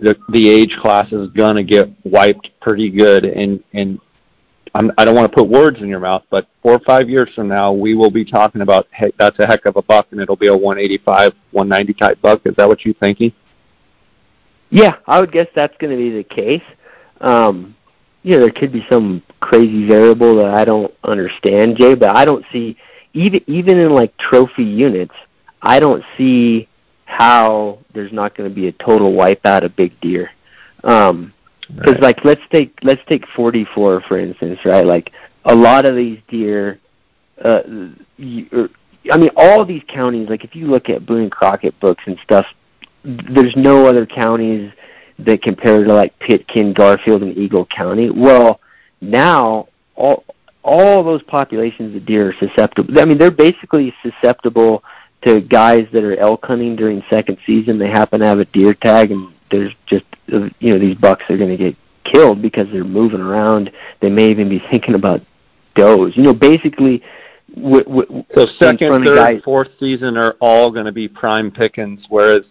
the the age class is gonna get wiped pretty good, and and I'm, I don't want to put words in your mouth, but four or five years from now, we will be talking about hey, that's a heck of a buck, and it'll be a 185, 190 type buck. Is that what you're thinking? Yeah, I would guess that's going to be the case. Um, you know, there could be some crazy variable that I don't understand, Jay, but I don't see even even in like trophy units, I don't see how there's not going to be a total wipeout of big deer. Um, because Right. like let's take let's take 44 for instance, right? Like a lot of these deer, uh, you, or, I mean, all these counties. Like if you look at Boone and Crockett books and stuff, there's no other counties that compare to like Pitkin, Garfield, and Eagle County. Well, now all all those populations of deer are susceptible. I mean, they're basically susceptible to guys that are elk hunting during second season. They happen to have a deer tag, and there's just uh, you know these bucks are going to get killed because they're moving around. They may even be (laughs) thinking about does. You know, basically. W- w- So second, third, guys- fourth season are all going to be prime pickings, whereas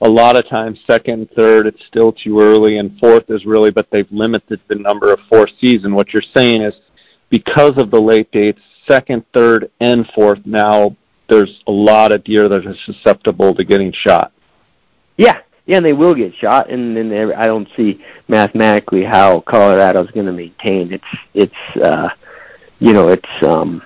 a lot of times second, third, it's still too early, and fourth is really, but they've limited the number of fourth season. What you're saying is because of the late dates, second, third, and fourth, now there's a lot of deer that are susceptible to getting shot. Yeah, yeah, and they will get shot, and then I don't see mathematically how Colorado's going to maintain its its uh, you know its um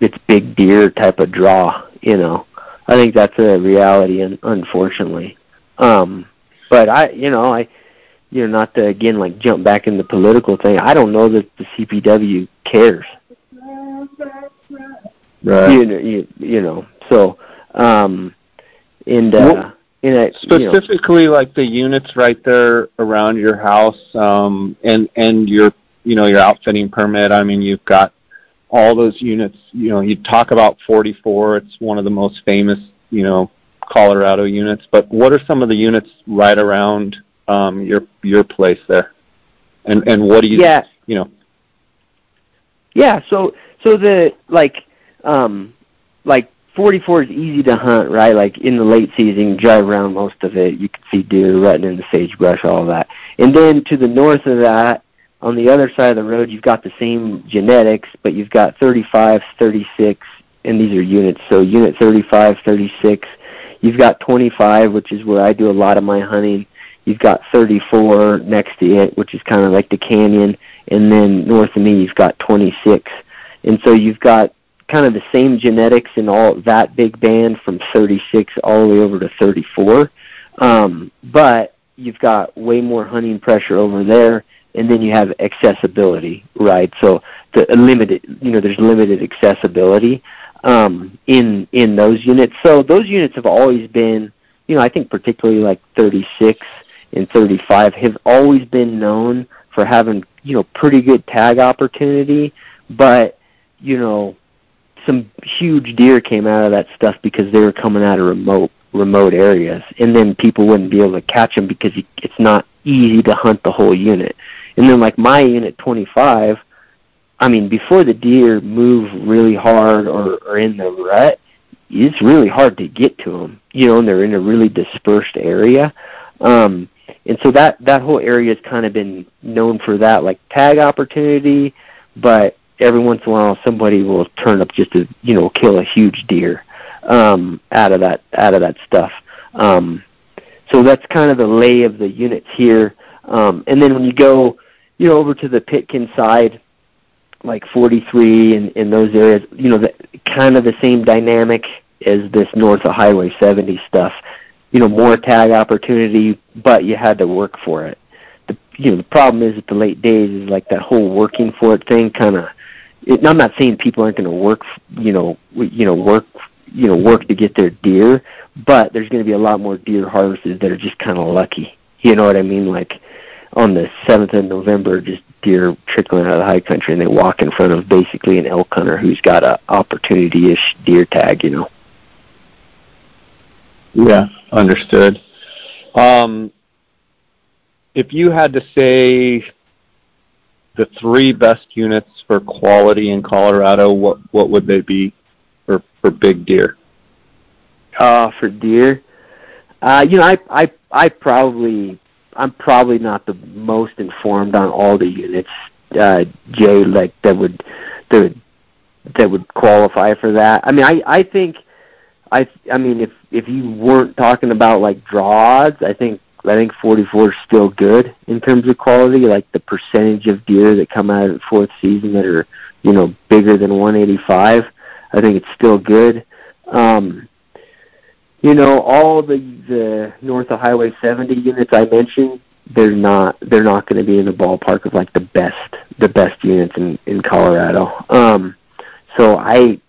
its big deer type of draw. You know, I think that's a reality, and unfortunately, um, but I you know I you know not to again like jump back in the political thing. I don't know that the CPW cares. Right. You know, you, you know, so um, and uh, Well, in a you know, specifically like the units right there around your house um and and your you know your outfitting permit. I mean you've got all those units you know you talk about 44 it's one of the most famous you know colorado units. But what are some of the units right around um your your place there? And and what do you yeah. you know? Yeah, so so the like um like 44 is easy to hunt, right? Like in the late season, you drive around most of it, you can see deer rutting in the sagebrush, all that. And then to the north of that, on the other side of the road, you've got the same genetics, but you've got 35, 36, and these are units. So unit 35, 36, you've got 25, which is where I do a lot of my hunting. You've got 34 next to it, which is kind of like the canyon, and then north of me, you've got 26. And so you've got kind of the same genetics in all that big band from 36 all the way over to 34. Um, but you've got way more hunting pressure over there, and then you have accessibility, right? So the limited, you know, there's limited accessibility um, in in those units. So those units have always been, you know, I think particularly like 36 and 35 have always been known for having, you know, pretty good tag opportunity, but you know, some huge deer came out of that stuff because they were coming out of remote remote areas, and then people wouldn't be able to catch them because it's not easy to hunt the whole unit. And then like my unit 25, I mean, before the deer move really hard or, or in the rut, it's really hard to get to them. You know, and they're in a really dispersed area. Um, and so that that whole area has kind of been known for that, like tag opportunity. But every once in a while, somebody will turn up just to you know kill a huge deer um, out of that out of that stuff. Um, so that's kind of the lay of the units here. Um, and then when you go, you know, over to the Pitkin side, like 43 and in those areas, you know, the, kind of the same dynamic as this north of Highway 70 stuff. You know, more tag opportunity, but you had to work for it. The you know the problem is at the late days is like that whole working for it thing kind of. I'm not saying people aren't going to work, you know, you know, work you know work to get their deer, but there's going to be a lot more deer harvested that are just kind of lucky. You know what I mean? Like on the seventh of November, just deer trickling out of the high country, and they walk in front of basically an elk hunter who's got a opportunity-ish deer tag. You know. Yeah, understood. Um, if you had to say the three best units for quality in Colorado, what what would they be? for for big deer? Uh, for deer, uh, you know, I I I probably I'm probably not the most informed on all the units, uh, Jay, like that would that would that would qualify for that. I mean, I I think I I mean if if you weren't talking about like draw odds, I think I think 44 is still good in terms of quality. Like the percentage of deer that come out of the fourth season that are you know bigger than 185. I think it's still good. Um, you know, all the the north of Highway 70 units I mentioned, they're not they're not going to be in the ballpark of like the best the best units in in Colorado. Um, so I,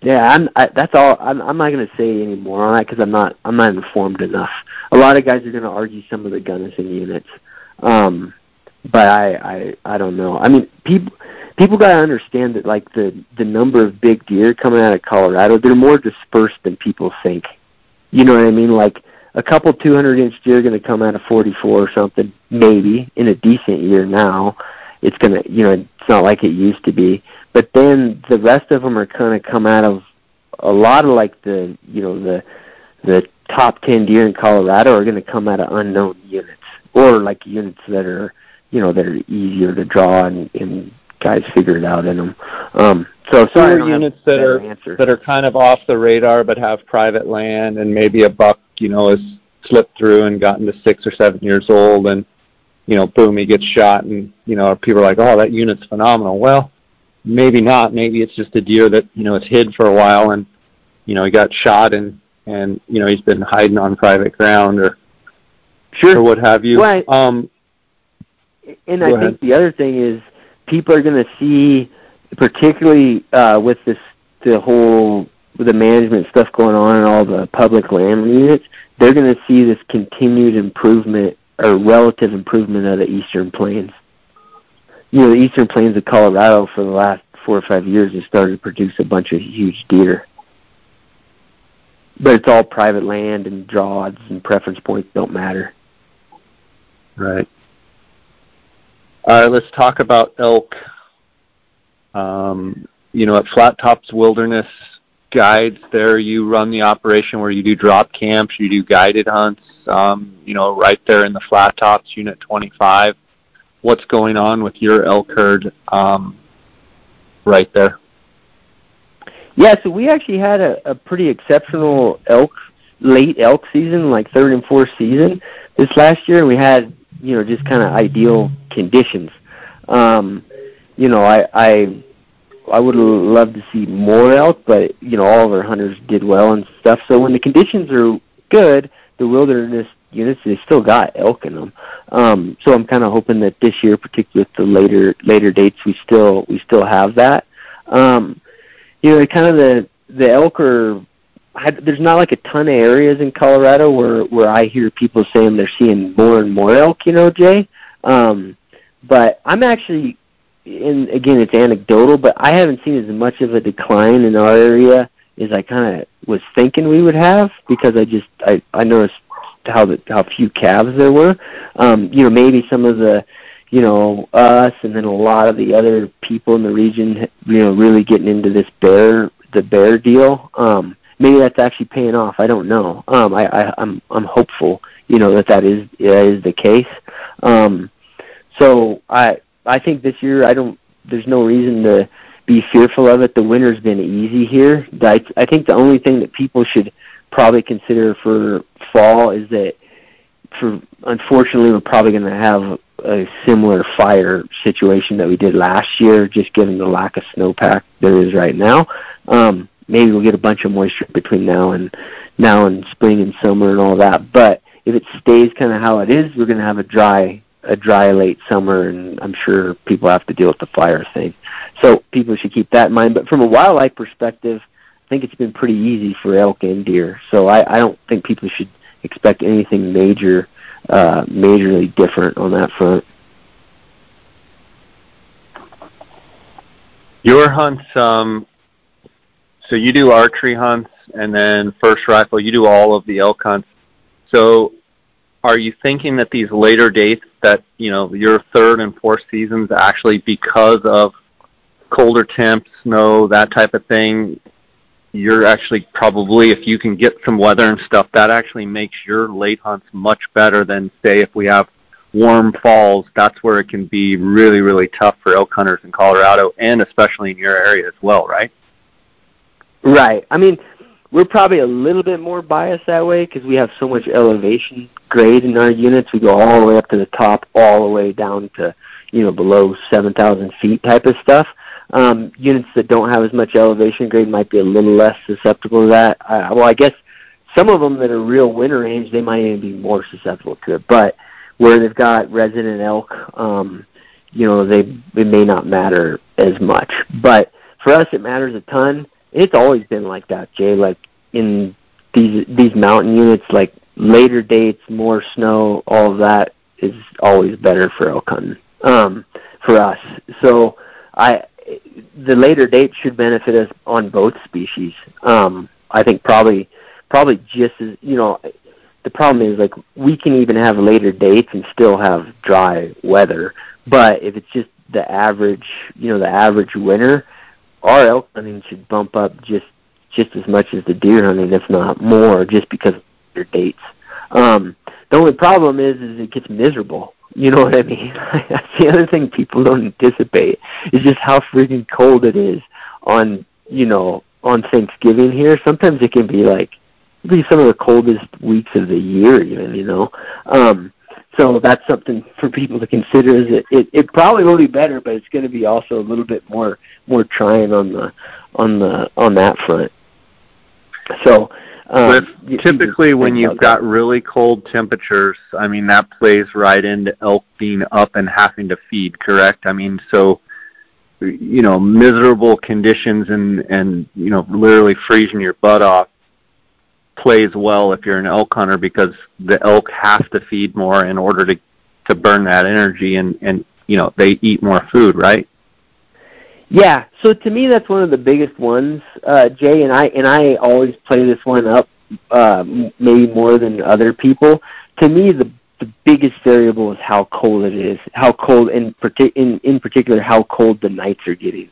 yeah, I'm I, that's all. I'm I'm not going to say any more on that because I'm not I'm not informed enough. A lot of guys are going to argue some of the Gunnison units, um, but I I I don't know. I mean, people people got to understand that like the the number of big deer coming out of Colorado, they're more dispersed than people think. You know what I mean? Like a couple 200 inch deer going to come out of 44 or something, maybe in a decent year. Now, it's going to you know it's not like it used to be. But then the rest of them are kind of come out of a lot of like the you know the the top 10 deer in Colorado are going to come out of unknown units or like units that are you know that are easier to draw and, and guys figure it out in them. Um, so sorry, units that are answer. that are kind of off the radar but have private land and maybe a buck, you know, has slipped through and gotten to six or seven years old and you know, boom, he gets shot and you know, people are like, Oh, that unit's phenomenal. Well, maybe not. Maybe it's just a deer that, you know, is hid for a while and you know, he got shot and and you know, he's been hiding on private ground or sure or what have you. Right. Um and I ahead. think the other thing is people are going to see, particularly uh, with this the whole with the management stuff going on and all the public land units, they're going to see this continued improvement or relative improvement of the eastern plains. You know, the eastern plains of Colorado for the last four or five years has started to produce a bunch of huge deer. But it's all private land and draws and preference points don't matter. Right. All right, let's talk about elk. Um, you know, at Flat Tops Wilderness Guides, there you run the operation where you do drop camps, you do guided hunts. Um, you know, right there in the Flat Tops, Unit 25. What's going on with your elk herd um, right there? Yeah, so we actually had a, a pretty exceptional elk late elk season, like third and fourth season this last year. We had you know just kind of ideal conditions. Um, you know, I, I I would love to see more elk, but you know all of our hunters did well and stuff. So when the conditions are good, the wilderness units they still got elk in them. Um, so I'm kind of hoping that this year, particularly with the later later dates, we still we still have that. Um, you know, kind of the the elk are. There's not like a ton of areas in Colorado where where I hear people saying they're seeing more and more elk. You know, Jay. Um, but I'm actually, and again, it's anecdotal, but I haven't seen as much of a decline in our area as I kind of was thinking we would have because I just I I noticed how the how few calves there were. Um, you know, maybe some of the you know us and then a lot of the other people in the region you know really getting into this bear the bear deal. Um maybe that's actually paying off. I don't know. Um i, I i'm i'm hopeful you know that that is that is the case. Um so i i think this year i don't there's no reason to be fearful of it. The winter's been easy here. I i think the only thing that people should probably consider for fall is that for unfortunately we're probably going to have a similar fire situation that we did last year, just given the lack of snowpack there is right now. Um, maybe we'll get a bunch of moisture between now and now and spring and summer and all that. But if it stays kind of how it is, we're going to have a dry a dry late summer, and I'm sure people have to deal with the fire thing. So people should keep that in mind. But from a wildlife perspective, think it's been pretty easy for elk and deer. So I, I don't think people should expect anything major, uh, majorly different on that front. Your hunts, um, so you do archery hunts and then first rifle, you do all of the elk hunts. So are you thinking that these later dates that, you know, your third and fourth seasons actually because of colder temps, snow, that type of thing, you're actually probably if you can get some weather and stuff, that actually makes your late hunts much better than say if we have warm falls. That's where it can be really, really tough for elk hunters in Colorado and especially in your area as well, right? Right. I mean, we're probably a little bit more biased that way because we have so much elevation grade in our units. We go all the way up to the top, all the way down to you know below 7,000 feet type of stuff. Um, units that don't have as much elevation grade might be a little less susceptible to that. Uh, well, I guess some of them that are real winter range, they might even be more susceptible to it. But where they've got resident elk, um, you know, they it may not matter as much. But for us, it matters a ton. It's always been like that, Jay. Like in these these mountain units, like later dates, more snow, all of that is always better for elk hunting um, for us. So I the later date should benefit us on both species. Um, I think probably probably just as you know the problem is like we can even have later dates and still have dry weather. But if it's just the average, you know, the average winter, our elk hunting should bump up just just as much as the deer hunting, if not more, just because of their dates. Um, the only problem is, is it gets miserable. You know what I mean? (laughs) That's the other thing people don't anticipate is just how freaking cold it is on you know on Thanksgiving here. Sometimes it can be like be some of the coldest weeks of the year, even you know. Um, so that's something (laughs) for people to consider. Is it, it it probably will be better, but it's going to be also a little bit more more trying on the on the on that front. So um, typically when you've got really cold temperatures, I mean that plays right into elk being up and having to feed, correct? I mean, so you know, miserable conditions and and you know, literally freezing your butt off plays well if you're an elk hunter because the elk have to feed more in order to to burn that energy and and you know, they eat more food, right? Yeah, so to me that's one of the biggest ones, uh, Jay, and I and I always play this one up uh, maybe more than other people. To me, the the biggest variable is how cold it is, how cold in partic- in in particular how cold the nights are getting.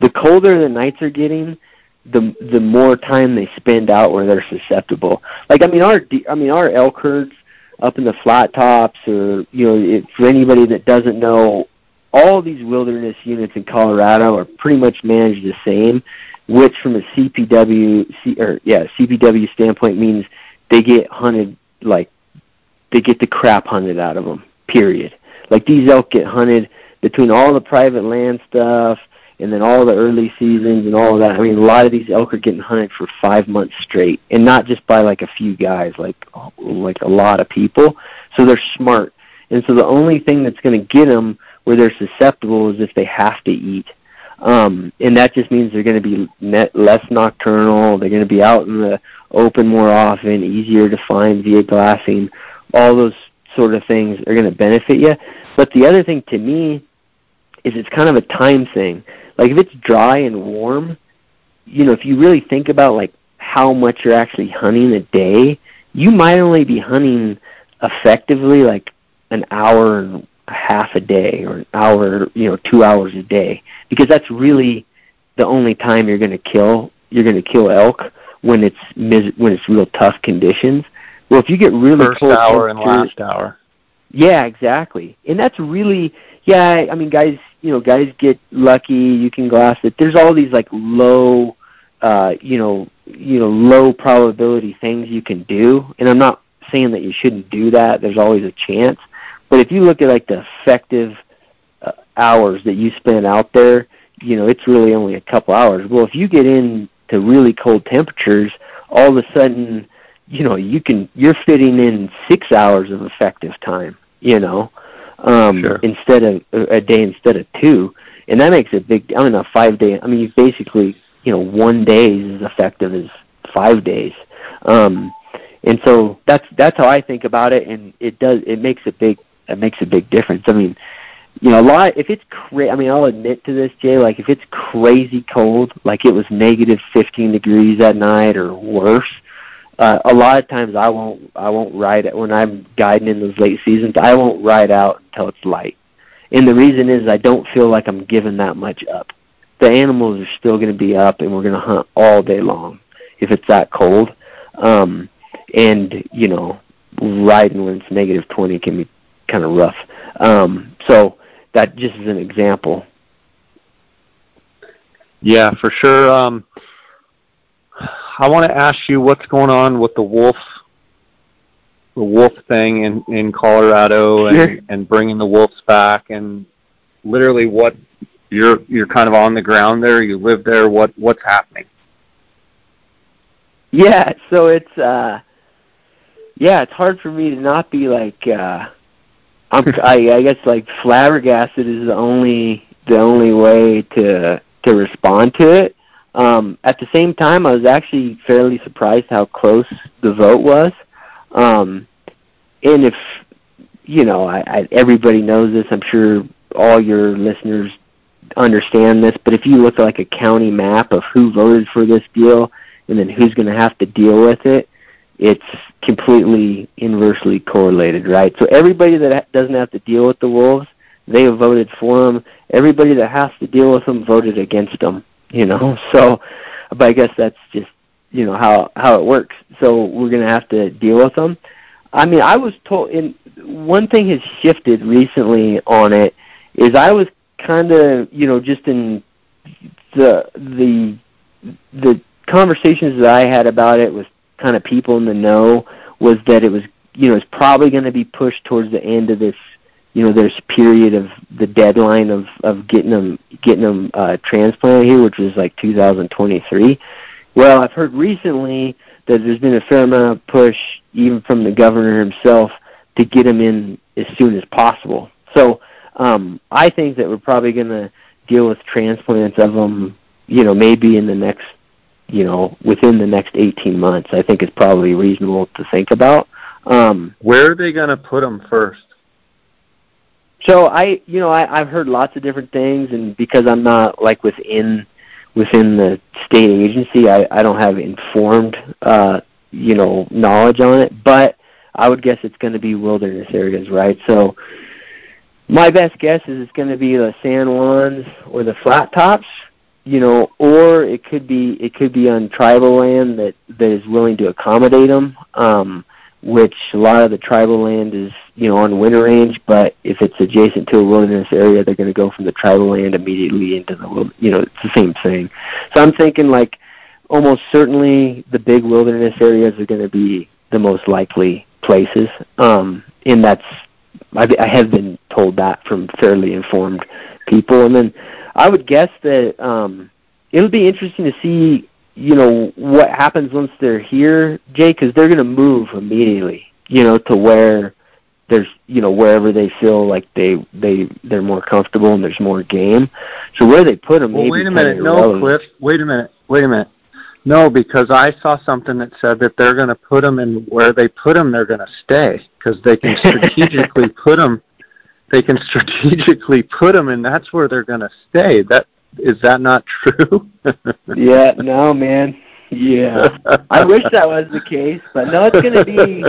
The colder the nights are getting, the the more time they spend out where they're susceptible. Like I mean our I mean our elk herds up in the flat tops or you know if, for anybody that doesn't know all these wilderness units in Colorado are pretty much managed the same, which from a CPW C, or yeah CPW standpoint means they get hunted like they get the crap hunted out of them. Period. Like these elk get hunted between all the private land stuff and then all the early seasons and all of that. I mean, a lot of these elk are getting hunted for five months straight, and not just by like a few guys, like like a lot of people. So they're smart, and so the only thing that's going to get them where they're susceptible is if they have to eat. Um, and that just means they're going to be net, less nocturnal. They're going to be out in the open more often, easier to find via glassing. All those sort of things are going to benefit you. But the other thing to me is it's kind of a time thing. Like if it's dry and warm, you know, if you really think about like how much you're actually hunting a day, you might only be hunting effectively like an hour and a half a day or an hour, you know, 2 hours a day because that's really the only time you're going to kill you're going to kill elk when it's mis- when it's real tough conditions. Well, if you get really First cold hour and last hour. Yeah, exactly. And that's really yeah, I mean guys, you know, guys get lucky, you can glass it. There's all these like low uh, you know, you know, low probability things you can do. And I'm not saying that you shouldn't do that. There's always a chance. But if you look at like the effective uh, hours that you spend out there, you know, it's really only a couple hours. Well, if you get into really cold temperatures, all of a sudden you know you can you're fitting in six hours of effective time you know um Sure. instead of a day instead of two and that makes a big i mean a five day i mean you basically you know one day is as effective as five days um and so that's that's how i think about it and it does it makes a big it makes a big difference i mean you know a lot if it's cra- i mean i'll admit to this jay like if it's crazy cold like it was negative fifteen degrees that night or worse uh, a lot of times I won't I won't ride it when I'm guiding in those late seasons. I won't ride out until it's light, and the reason is I don't feel like I'm giving that much up. The animals are still going to be up, and we're going to hunt all day long if it's that cold. Um, and you know, riding when it's negative 20 can be kind of rough. Um, so that just is an example. Yeah, for sure. Um, I want to ask you what's going on with the wolf, the wolf thing in in Colorado, and Sure. and bringing the wolves back, and literally what you're you're kind of on the ground there. You live there. What what's happening? Yeah, so it's uh yeah, it's hard for me to not be like uh I'm I I guess like flabbergasted is the only the only way to to respond to it. Um at the same time I was actually fairly surprised how close the vote was. Um and if you know, I, I everybody knows this, I'm sure all your listeners understand this, but if you look at like a county map of who voted for this deal and then who's going to have to deal with it, it's completely inversely correlated, right? So everybody that doesn't have to deal with the wolves, they have voted for them. Everybody that has to deal with them voted against them, you know. So, but I guess that's just you know how how it works. So we're going to have to deal with them. I mean, I was told, and one thing has shifted recently on it is I was kind of you know just in the the the conversations that I had about it with kind of people in the know was that it was you know it's probably going to be pushed towards the end of this you know this period of the deadline of of getting them getting them uh, transplanted here, which was like 2023. Well, I've heard recently that there's been a fair amount of push even from the governor himself to get them in as soon as possible. So um, I think that we're probably going to deal with transplants of them, you know, maybe in the next, you know, within the next 18 months. I think it's probably reasonable to think about. Um, Where are they going to put them first? so I, you know, I, I've heard lots of different things, and because I'm not like within within the state agency, I, I don't have informed, uh, you know, knowledge on it. But I would guess it's going to be wilderness areas, right? So my best guess is it's going to be the San Juans or the flat tops, you know, or it could be it could be on tribal land that that is willing to accommodate them. Um, which a lot of the tribal land is, you know, on winter range, but if it's adjacent to a wilderness area, they're going to go from the tribal land immediately into the, you know, it's the same thing. So I'm thinking like almost certainly the big wilderness areas are going to be the most likely places. Um, and that's, I, I have been told that from fairly informed people. And then I would guess that um, it'll be interesting to see, you know, what happens once they're here, Jay, because they're going to move immediately, you know, to where there's you know wherever they feel like they they they're more comfortable and there's more game. So where they put them, well, wait a minute, no, Cliff, wait a minute, wait a minute. No, because I saw something that said that they're going to put them in where they put them, they're going to stay because they can (laughs) strategically put them. They can (laughs) strategically put them, and that's where they're going to stay. That is that not true? (laughs) yeah, no, man. Yeah, I wish that was the case, but no, it's gonna be.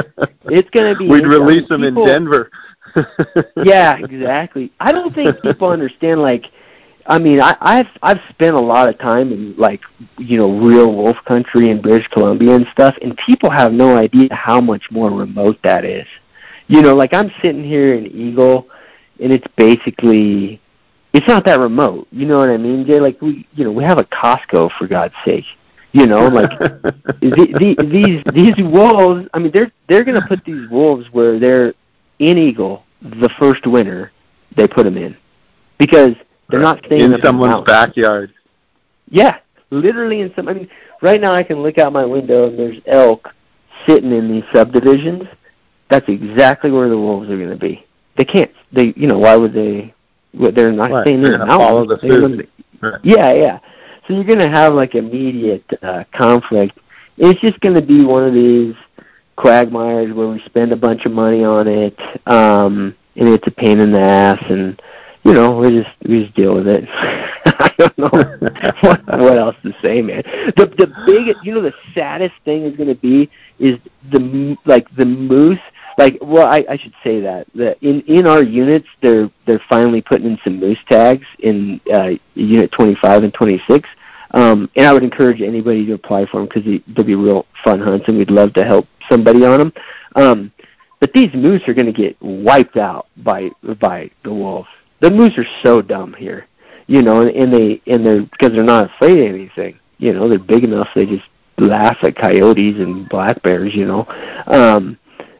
It's gonna be. We'd release them people, in Denver. (laughs) yeah, exactly. I don't think people understand. Like, I mean, I, I've I've spent a lot of time in like you know real wolf country in British Columbia and stuff, and people have no idea how much more remote that is. You know, like I'm sitting here in Eagle, and it's basically it's not that remote. You know what I mean, Jay? Like we, you know, we have a Costco for God's sake. You know, like (laughs) the, the, these these wolves. I mean, they're they're going to put these wolves where they're in Eagle the first winter they put them in because they're not staying in someone's backyard. Yeah, literally in some. I mean, right now I can look out my window and there's elk sitting in these subdivisions. That's exactly where the wolves are going to be. They can't. They, you know, why would they? They're not right. staying they're in the mountains. Follow the food. Right. Yeah, yeah. So you're going to have like immediate uh, conflict. It's just going to be one of these quagmires where we spend a bunch of money on it, um, and it's a pain in the ass, and you know we just we just deal with it. (laughs) I don't know (laughs) what, what else to say, man. The the big, you know, the saddest thing is going to be is the like the moose. Like, well, I, I should say that the in in our units, they're they're finally putting in some moose tags in uh, unit 25 and 26 um, and I would encourage anybody to apply for them because they'll be real fun hunts, and we'd love to help somebody on them. Um, but these moose are going to get wiped out by by the wolves. The moose are so dumb here, you know, and, and they and they're because they're not afraid of anything. You know, they're big enough they just laugh at coyotes and black bears. You know, um,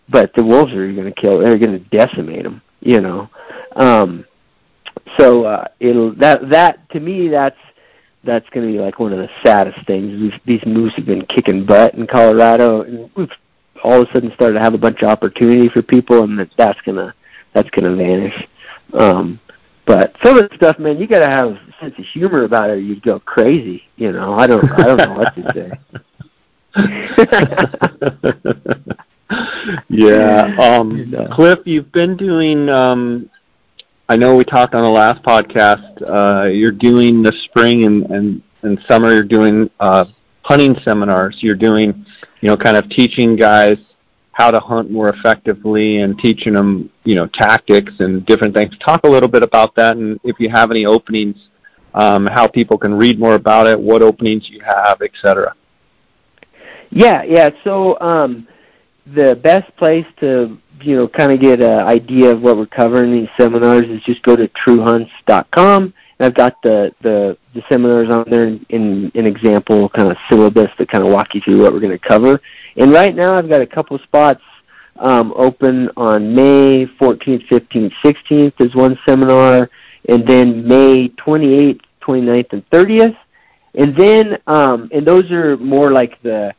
but the wolves are going to kill. They're going to decimate them. You know, um, so uh, it'll that that to me that's that's going to be like one of the saddest things. These, these moose have been kicking butt in Colorado, and we've all of a sudden started to have a bunch of opportunity for people, and that, that's gonna that's gonna vanish. Um, but some of the stuff, man, you got to have a sense of humor about it, or you'd go crazy. You know, I don't I don't know what to say. (laughs) (laughs) (laughs) yeah, um, you know. Cliff, you've been doing um, I know we talked on the last podcast. Uh, you're doing the spring and, and, and summer. You're doing uh, hunting seminars. You're doing, you know, kind of teaching guys how to hunt more effectively and teaching them, you know, tactics and different things. Talk a little bit about that, and if you have any openings, um, how people can read more about it, what openings you have, etc. Yeah, yeah. So um, the best place to you know, kind of get an idea of what we're covering in these seminars is just go to truehunts.com. And I've got the, the, the seminars on there in, an example kind of syllabus to kind of walk you through what we're going to cover. And right now I've got a couple spots um, open on May 14th, 15th, 16th is one seminar, and then May 28th, 29th, and 30th. And then, um, and those are more like the,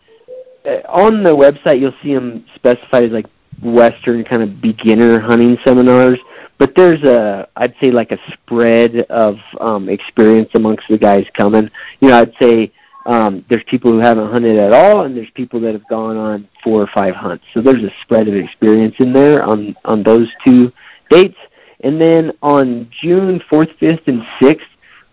on the website you'll see them specified as like Western kind of beginner hunting seminars, but there's a I'd say like a spread of um, experience amongst the guys coming. You know, I'd say um, there's people who haven't hunted at all, and there's people that have gone on four or five hunts. So there's a spread of experience in there on on those two dates. And then on June 4th, 5th, and 6th,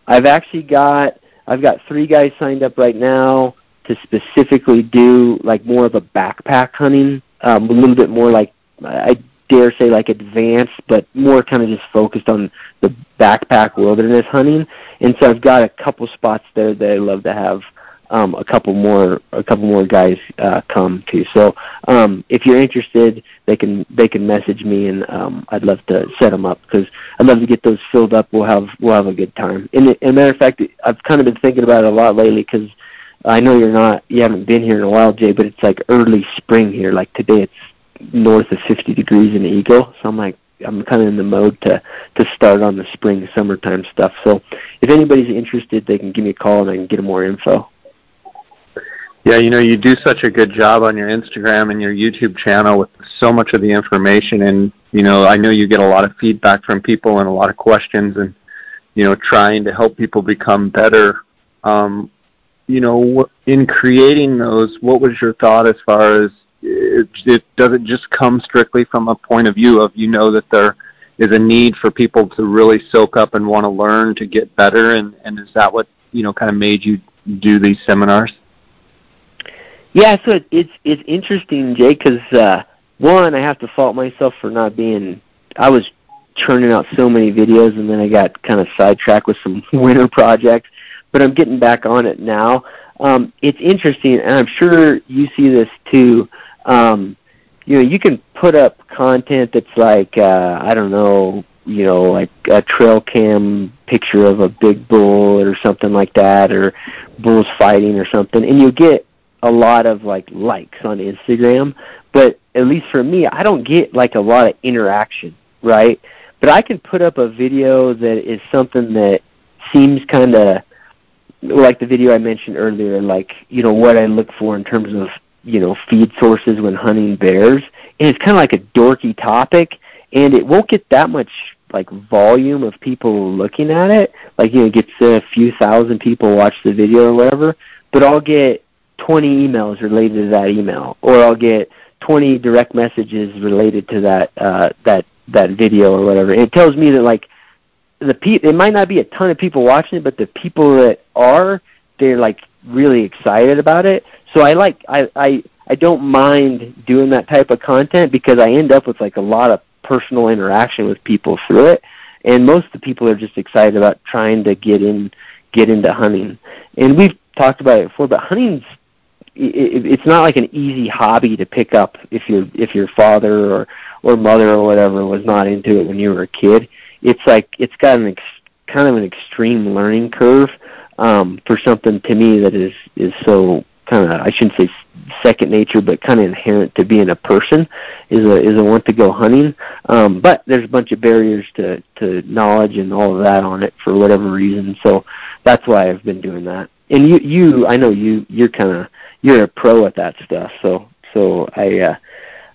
I've actually got I've got three guys signed up right now to specifically do like more of a backpack hunting um, a little bit more like I dare say like advanced, but more kind of just focused on the backpack wilderness hunting. And so I've got a couple spots there that I love to have um, a couple more a couple more guys uh, come to. So um, if you're interested, they can they can message me, and um, I'd love to set them up because I'd love to get those filled up. We'll have we'll have a good time. And, and matter of fact, I've kind of been thinking about it a lot lately because I know you're not, you haven't been here in a while, Jay, but it's like early spring here. Like today, it's north of 50 degrees in Eagle. So I'm like, I'm kind of in the mode to to start on the spring summertime stuff. So if anybody's interested, they can give me a call and I can get them more info. Yeah, you know, you do such a good job on your Instagram and your YouTube channel with so much of the information and you know, I know you get a lot of feedback from people and a lot of questions and you know, trying to help people become better. Um, you know, in creating those, what was your thought as far as it, it does it just come strictly from a point of view of you know that there is a need for people to really soak up and want to learn to get better? And and is that what you know kind of made you do these seminars? Yeah so it, it's it's interesting jay because uh one i have to fault myself for not being i was churning out so many videos and then i got kind of sidetracked with some (laughs) winter projects but i'm getting back on it now um it's interesting and i'm sure you see this too um, you know, you can put up content that's like uh, I don't know, you know, like a trail cam picture of a big bull or something like that, or bulls fighting or something, and you get a lot of like likes on Instagram. But at least for me, I don't get like a lot of interaction, right? But I can put up a video that is something that seems kind of like the video I mentioned earlier, like you know what I look for in terms of you know feed sources when hunting bears. And it's kind of like a dorky topic and it won't get that much like volume of people looking at it. Like you know it gets a few thousand people watch the video or whatever but i'll get 20 emails related to that email or i'll get 20 direct messages related to that uh that that video or whatever. It tells me that like the pe- it might not be a ton of people watching it but the people that are they're like really excited about it. So I like I I I don't mind doing that type of content because I end up with like a lot of personal interaction with people through it. And most of the people are just excited about trying to get in get into hunting. And we've talked about it before, but hunting's it, it's not like an easy hobby to pick up if your if your father or or mother or whatever was not into it when you were a kid. It's like it's got an ex, kind of an extreme learning curve um, for something to me that is is so kind of I shouldn't say second nature, but kind of inherent to being a person is a is a want to go hunting. Um, but there's a bunch of barriers to to knowledge and all of that on it for whatever reason. So that's why I've been doing that. And you you I know you you're kind of you're a pro at that stuff. So so I. uh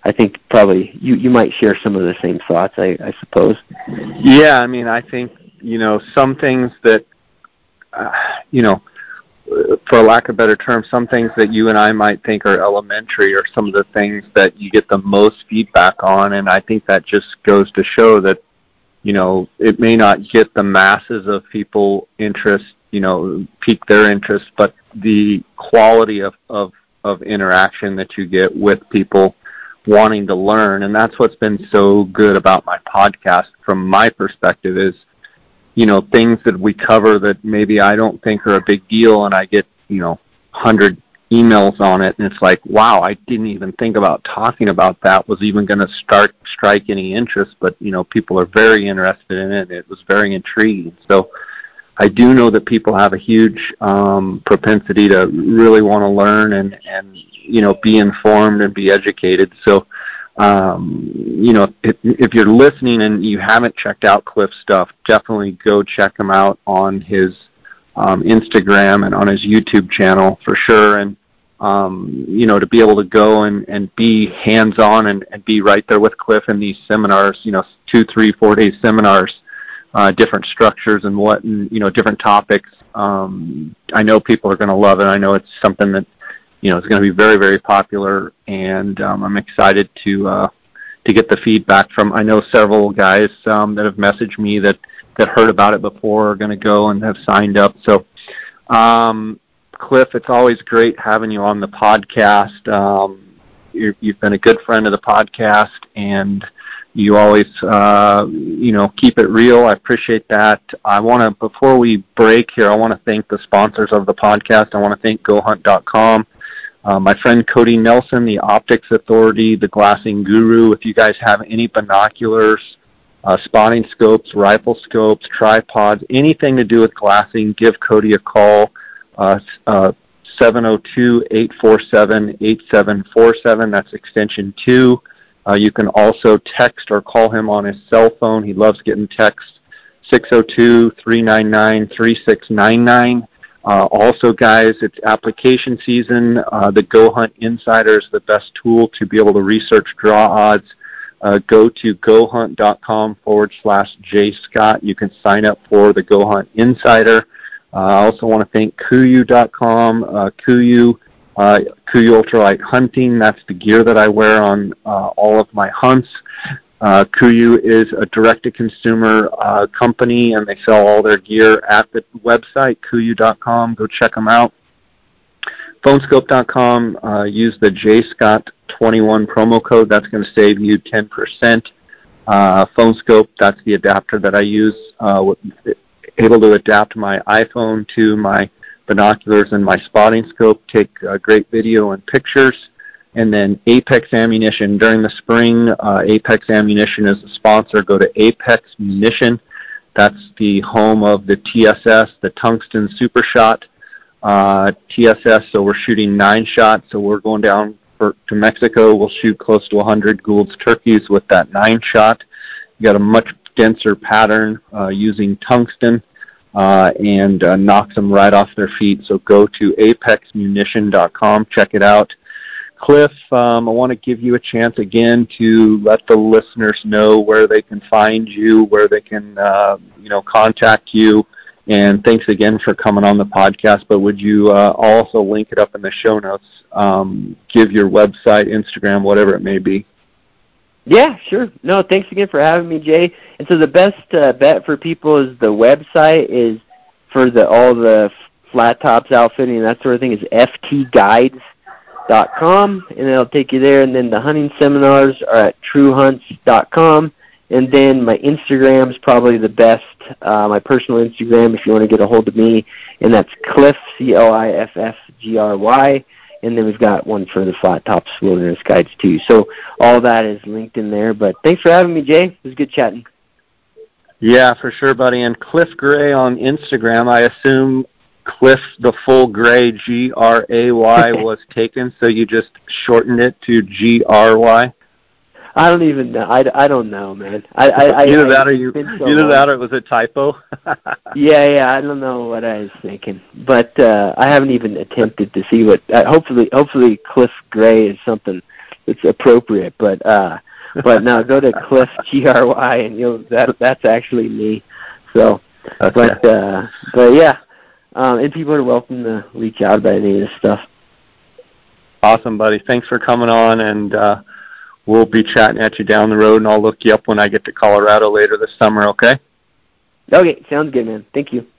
I think probably you you might share some of the same thoughts. I, I suppose. Yeah, I mean, I think you know some things that uh, you know, for lack of a better term, some things that you and I might think are elementary are some of the things that you get the most feedback on, and I think that just goes to show that, you know, it may not get the masses of people interest, you know, pique their interest, but the quality of, of, of interaction that you get with people wanting to learn, and that's what's been so good about my podcast from my perspective is – you know things that we cover that maybe I don't think are a big deal, and I get you know hundred emails on it, and it's like, wow, I didn't even think about talking about that. Was even going to start strike any interest, but you know people are very interested in it. It was very intriguing. So I do know that people have a huge um, propensity to really want to learn and and you know be informed and be educated. So um, you know, if, if you're listening and you haven't checked out Cliff's stuff, definitely go check him out on his um, Instagram and on his YouTube channel for sure. And um, you know, to be able to go and, and be hands on and, and be right there with Cliff in these seminars, you know, two, three, four day seminars, uh, different structures and what, and, you know, different topics. Um, I know people are going to love it. I know it's something that you know, it's going to be very, very popular, and um, I'm excited to uh, to get the feedback from. I know several guys um, that have messaged me that that heard about it before are going to go and have signed up. So, um, Cliff, it's always great having you on the podcast. Um, you have been a good friend of the podcast, and you always, uh, you know, keep it real. I appreciate that. I want to, before we break here, I want to thank the sponsors of the podcast. I want to thank GoHunt.com uh, my friend Cody Nelson, the Optics Authority, the Glassing Guru. If you guys have any binoculars, uh, spotting scopes, rifle scopes, tripods, anything to do with glassing, give Cody a call. Uh, uh, 702-847-8747. That's extension 2. Uh, you can also text or call him on his cell phone. He loves getting texts. 602-399-3699. Uh, also, guys, it's application season. Uh, the Go Hunt Insider is the best tool to be able to research draw odds. Uh, go to gohunt.com forward slash jscott. You can sign up for the Go Hunt Insider. Uh, I also want to thank KUIU.com. Uh, KUIU, uh, KUIU Ultralight Hunting, that's the gear that I wear on uh, all of my hunts. Uh, KUIU is a direct-to-consumer uh, company, and they sell all their gear at the website, KUIU.com. Go check them out. Phoneskope.com, uh, use the JScott21 promo code. That's going to save you 10%. Uh, Phoneskope, that's the adapter that I use, uh, able to adapt my iPhone to my binoculars and my spotting scope, take uh, great video and pictures. And then Apex Ammunition. During the spring, uh, Apex Ammunition is a sponsor. Go to Apex Munition. That's the home of the TSS, the Tungsten Super Shot uh, TSS. So we're shooting nine shots. So we're going down for, to Mexico. We'll shoot close to 100 Gould's turkeys with that nine shot. You got a much denser pattern uh, using tungsten. Uh, and uh, knocks them right off their feet. So go to apexmunition.com, check it out. Cliff, um, I want to give you a chance again to let the listeners know where they can find you, where they can, uh, you know, contact you. And thanks again for coming on the podcast. But would you uh, also link it up in the show notes? Um, give your website, Instagram, whatever it may be. Yeah, sure. No, thanks again for having me, Jay. And so the best uh, bet for people is the website is for the all the flat tops outfitting and that sort of thing is ftguides dot com and it'll take you there and then the hunting seminars are at truehunts.com and then my Instagram is probably the best uh, my personal Instagram if you want to get a hold of me and that's Cliff C L I F F G R Y and then we've got one for the flat tops wilderness guides too. So all that is linked in there. But thanks for having me Jay. It was good chatting. Yeah for sure buddy. And Cliff Gray on Instagram. I assume Cliff the full Gray G R A Y (laughs) was taken, so you just shortened it to G R Y. I don't even know. I, I don't know, man. I, I, either I, that or you so either long. that or it was a typo. (laughs) yeah, yeah. I don't know what I was thinking, but uh, I haven't even attempted to see what. Uh, hopefully, hopefully Cliff Gray is something that's appropriate. But uh, but now go to Cliff (laughs) G R Y and you'll that that's actually me. So, okay. but uh, but yeah, um, and people are welcome to reach out about any of this stuff. Awesome, buddy. Thanks for coming on, and uh, we'll be chatting at you down the road, and I'll look you up when I get to Colorado later this summer. Okay. Okay, sounds good, man. Thank you.